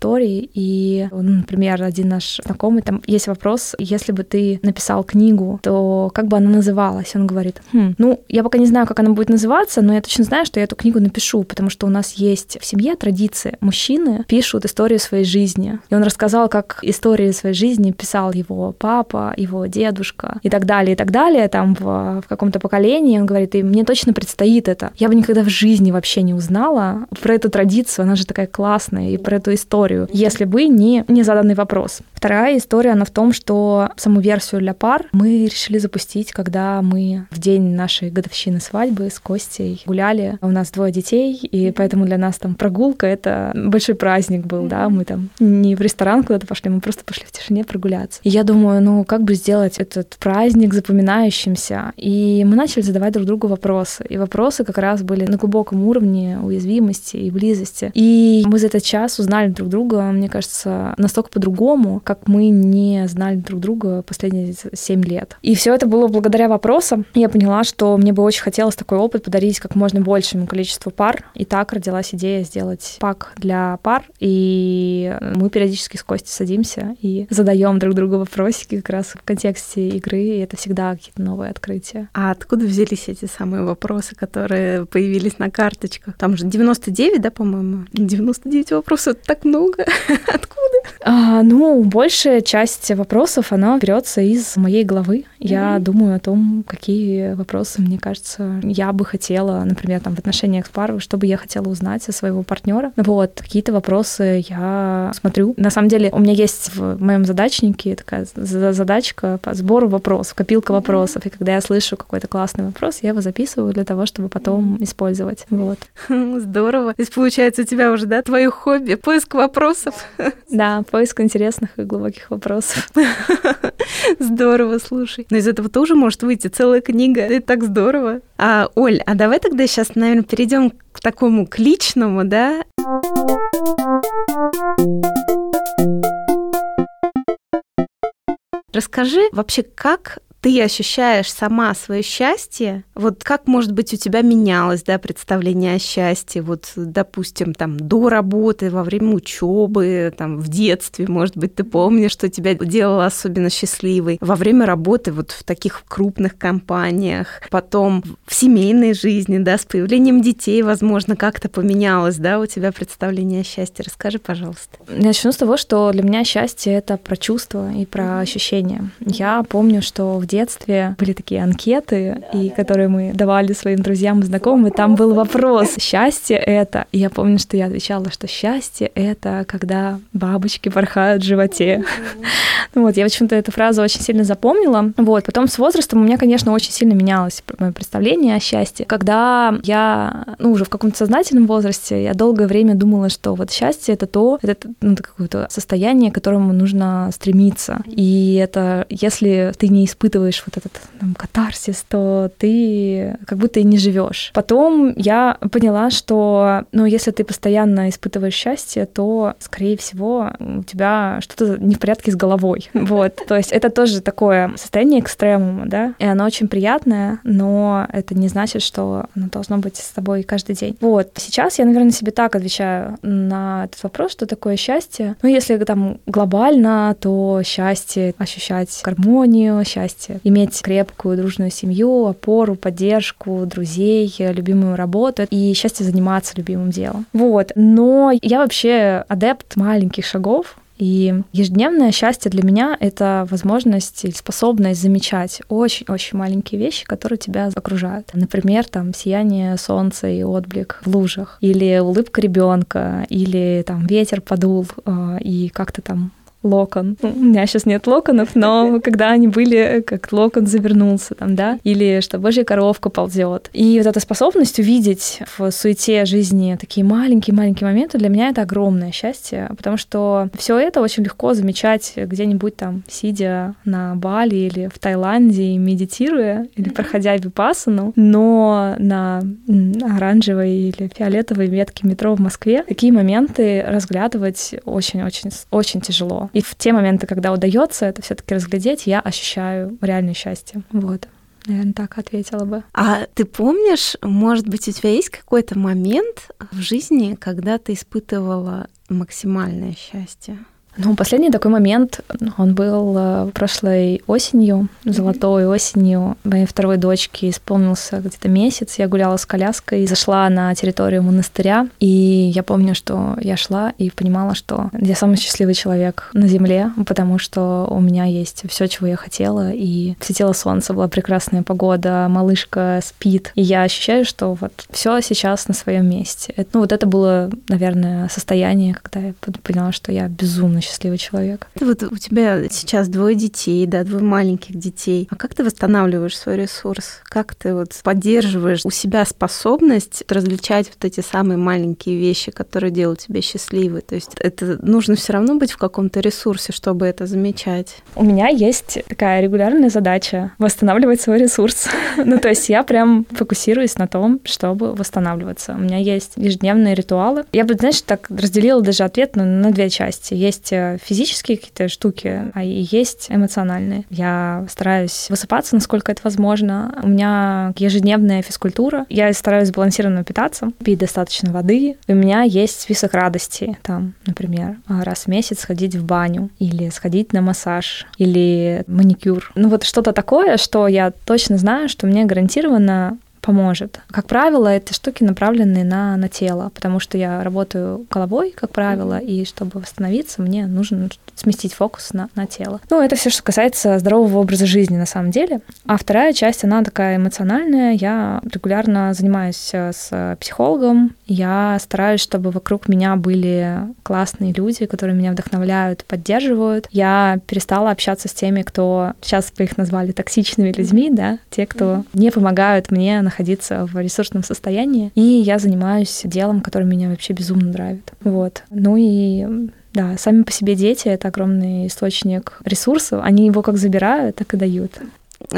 и, ну, например, один наш знакомый, там есть вопрос, если бы ты написал книгу, то как бы она называлась? Он говорит, хм, ну, я пока не знаю, как она будет называться, но я точно знаю, что я эту книгу напишу, потому что у нас есть в семье традиция. Мужчины пишут историю своей жизни. И он рассказал, как истории своей жизни писал его папа, его дедушка и так далее, и так далее, там в, в каком-то поколении. Он говорит, и мне точно предстоит это. Я бы никогда в жизни вообще не узнала про эту традицию, она же такая классная, и про эту историю историю, если бы не, не заданный вопрос. Вторая история, она в том, что саму версию для пар мы решили запустить, когда мы в день нашей годовщины свадьбы с Костей гуляли. У нас двое детей, и поэтому для нас там прогулка — это большой праздник был, да, мы там не в ресторан куда-то пошли, мы просто пошли в тишине прогуляться. И я думаю, ну, как бы сделать этот праздник запоминающимся? И мы начали задавать друг другу вопросы. И вопросы как раз были на глубоком уровне уязвимости и близости. И мы за этот час узнали друг друга, мне кажется, настолько по-другому, как мы не знали друг друга последние семь лет. И все это было благодаря вопросам. Я поняла, что мне бы очень хотелось такой опыт подарить как можно большему количеству пар. И так родилась идея сделать пак для пар. И мы периодически с Костей садимся и задаем друг другу вопросики как раз в контексте игры. И это всегда какие-то новые открытия. А откуда взялись эти самые вопросы, которые появились на карточках? Там же 99, да, по-моему? 99 вопросов, так много. Откуда? А, ну, большая часть вопросов, она берется из моей головы. Я mm-hmm. думаю о том, какие вопросы, мне кажется, я бы хотела, например, там в отношениях с парой, что бы я хотела узнать о своего партнера. Вот, какие-то вопросы я смотрю. На самом деле, у меня есть в моем задачнике такая задачка по сбору вопросов, копилка mm-hmm. вопросов. И когда я слышу какой-то классный вопрос, я его записываю для того, чтобы потом mm-hmm. использовать. Вот. Здорово. То есть, получается, у тебя уже, да, твое хобби, поиск вопросов. Да, поиск интересных и глубоких вопросов. Здорово, слушай. Но из этого тоже может выйти целая книга. Это так здорово. А, Оль, а давай тогда сейчас, наверное, перейдем к такому к личному, да? Расскажи вообще, как ты ощущаешь сама свое счастье, вот как, может быть, у тебя менялось, да, представление о счастье, вот, допустим, там, до работы, во время учебы, там, в детстве, может быть, ты помнишь, что тебя делало особенно счастливой, во время работы вот в таких крупных компаниях, потом в семейной жизни, да, с появлением детей, возможно, как-то поменялось, да, у тебя представление о счастье. Расскажи, пожалуйста. Начну с того, что для меня счастье — это про чувства и про ощущения. Я помню, что в детстве были такие анкеты, и которые мы давали своим друзьям и знакомым, и там был вопрос, счастье это? И я помню, что я отвечала, что счастье это когда бабочки порхают в животе. Вот, я почему-то эту фразу очень сильно запомнила. Вот, потом с возрастом у меня, конечно, очень сильно менялось мое представление о счастье. Когда я, ну, уже в каком-то сознательном возрасте, я долгое время думала, что вот счастье — это то, это ну, какое-то состояние, к которому нужно стремиться. И это, если ты не испытываешь испытываешь вот этот там, катарсис, то ты как будто и не живешь. Потом я поняла, что, ну, если ты постоянно испытываешь счастье, то, скорее всего, у тебя что-то не в порядке с головой. Вот. То есть это тоже такое состояние экстремума, да, и оно очень приятное, но это не значит, что оно должно быть с тобой каждый день. Вот. Сейчас я, наверное, себе так отвечаю на этот вопрос, что такое счастье. Ну, если там глобально, то счастье ощущать гармонию, счастье иметь крепкую, дружную семью, опору, поддержку, друзей, любимую работу и счастье заниматься любимым делом. Вот. Но я вообще адепт маленьких шагов, и ежедневное счастье для меня — это возможность или способность замечать очень-очень маленькие вещи, которые тебя окружают. Например, там сияние солнца и отблик в лужах, или улыбка ребенка, или там ветер подул, э, и как-то там локон. У меня сейчас нет локонов, но когда они были, как локон завернулся там, да, или что божья коровка ползет. И вот эта способность увидеть в суете жизни такие маленькие-маленькие моменты, для меня это огромное счастье, потому что все это очень легко замечать где-нибудь там, сидя на Бали или в Таиланде, медитируя, или проходя випассану, но на оранжевой или фиолетовой ветке метро в Москве такие моменты разглядывать очень-очень очень тяжело. И в те моменты, когда удается это все-таки разглядеть, я ощущаю реальное счастье. Вот. Наверное, так ответила бы. А ты помнишь, может быть, у тебя есть какой-то момент в жизни, когда ты испытывала максимальное счастье? Ну, последний такой момент, он был э, прошлой осенью, золотой осенью. Моей второй дочке исполнился где-то месяц. Я гуляла с коляской, зашла на территорию монастыря, и я помню, что я шла и понимала, что я самый счастливый человек на земле, потому что у меня есть все, чего я хотела, и светило солнце, была прекрасная погода, малышка спит, и я ощущаю, что вот все сейчас на своем месте. Ну, вот это было, наверное, состояние, когда я поняла, что я безумно счастливый человек. Вот у тебя сейчас двое детей, да, двое маленьких детей. А как ты восстанавливаешь свой ресурс? Как ты вот поддерживаешь у себя способность различать вот эти самые маленькие вещи, которые делают тебя счастливой? То есть это нужно все равно быть в каком-то ресурсе, чтобы это замечать. У меня есть такая регулярная задача восстанавливать свой ресурс. ну, то есть я прям фокусируюсь на том, чтобы восстанавливаться. У меня есть ежедневные ритуалы. Я бы, знаешь, так разделила даже ответ на, на две части. Есть физические какие-то штуки, а и есть эмоциональные. Я стараюсь высыпаться, насколько это возможно. У меня ежедневная физкультура. Я стараюсь сбалансированно питаться, пить достаточно воды. У меня есть список радости. Там, например, раз в месяц сходить в баню или сходить на массаж или маникюр. Ну вот что-то такое, что я точно знаю, что мне гарантированно поможет. Как правило, это штуки направлены на, на тело, потому что я работаю головой, как правило, и чтобы восстановиться, мне нужно сместить фокус на, на тело. Ну, это все, что касается здорового образа жизни на самом деле. А вторая часть, она такая эмоциональная. Я регулярно занимаюсь э, с психологом. Я стараюсь, чтобы вокруг меня были классные люди, которые меня вдохновляют, поддерживают. Я перестала общаться с теми, кто сейчас вы их назвали токсичными людьми, да, те, кто не помогают мне находиться в ресурсном состоянии. И я занимаюсь делом, которое меня вообще безумно драйвит. Вот. Ну и да, сами по себе дети — это огромный источник ресурсов. Они его как забирают, так и дают.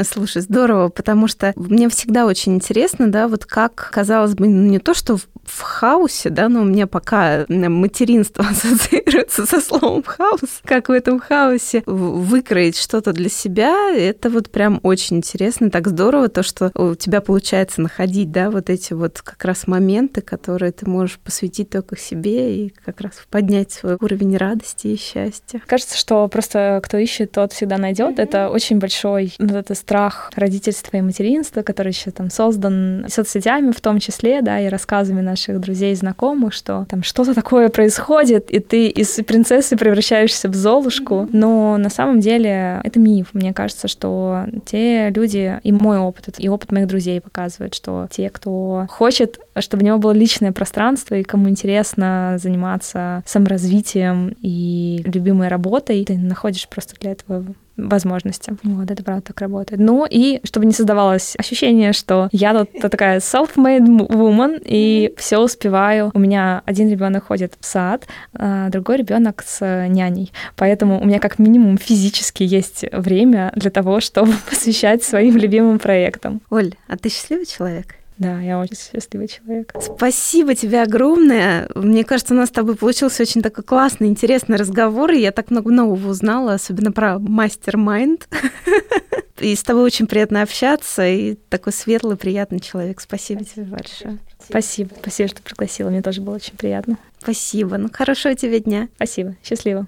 Слушай, здорово, потому что мне всегда очень интересно, да, вот как, казалось бы, ну, не то, что в хаосе, да, но у меня пока материнство ассоциируется со словом хаос, как в этом хаосе выкроить что-то для себя, это вот прям очень интересно, так здорово, то, что у тебя получается находить, да, вот эти вот как раз моменты, которые ты можешь посвятить только себе и как раз поднять свой уровень радости и счастья. Кажется, что просто кто ищет, тот всегда найдет. Это очень большой вот это страх родительства и материнства, который еще там создан соцсетями в том числе, да, и рассказами наших друзей и знакомых, что там что-то такое происходит, и ты из принцессы превращаешься в Золушку. Но на самом деле это миф. Мне кажется, что те люди, и мой опыт, и опыт моих друзей показывает, что те, кто хочет, чтобы у него было личное пространство, и кому интересно заниматься саморазвитием и любимой работой, ты находишь просто для этого возможности. Вот, это правда так работает. Ну и чтобы не создавалось ощущение, что я тут такая self-made woman и все успеваю. У меня один ребенок ходит в сад, а другой ребенок с няней. Поэтому у меня как минимум физически есть время для того, чтобы посвящать своим любимым проектам. Оль, а ты счастливый человек? Да, я очень счастливый человек. Спасибо тебе огромное. Мне кажется, у нас с тобой получился очень такой классный, интересный разговор, и я так много нового узнала, особенно про мастер-майнд. И с тобой очень приятно общаться, и такой светлый, приятный человек. Спасибо тебе большое. Спасибо, спасибо, что пригласила. Мне тоже было очень приятно. Спасибо. Ну, хорошего тебе дня. Спасибо. Счастливо.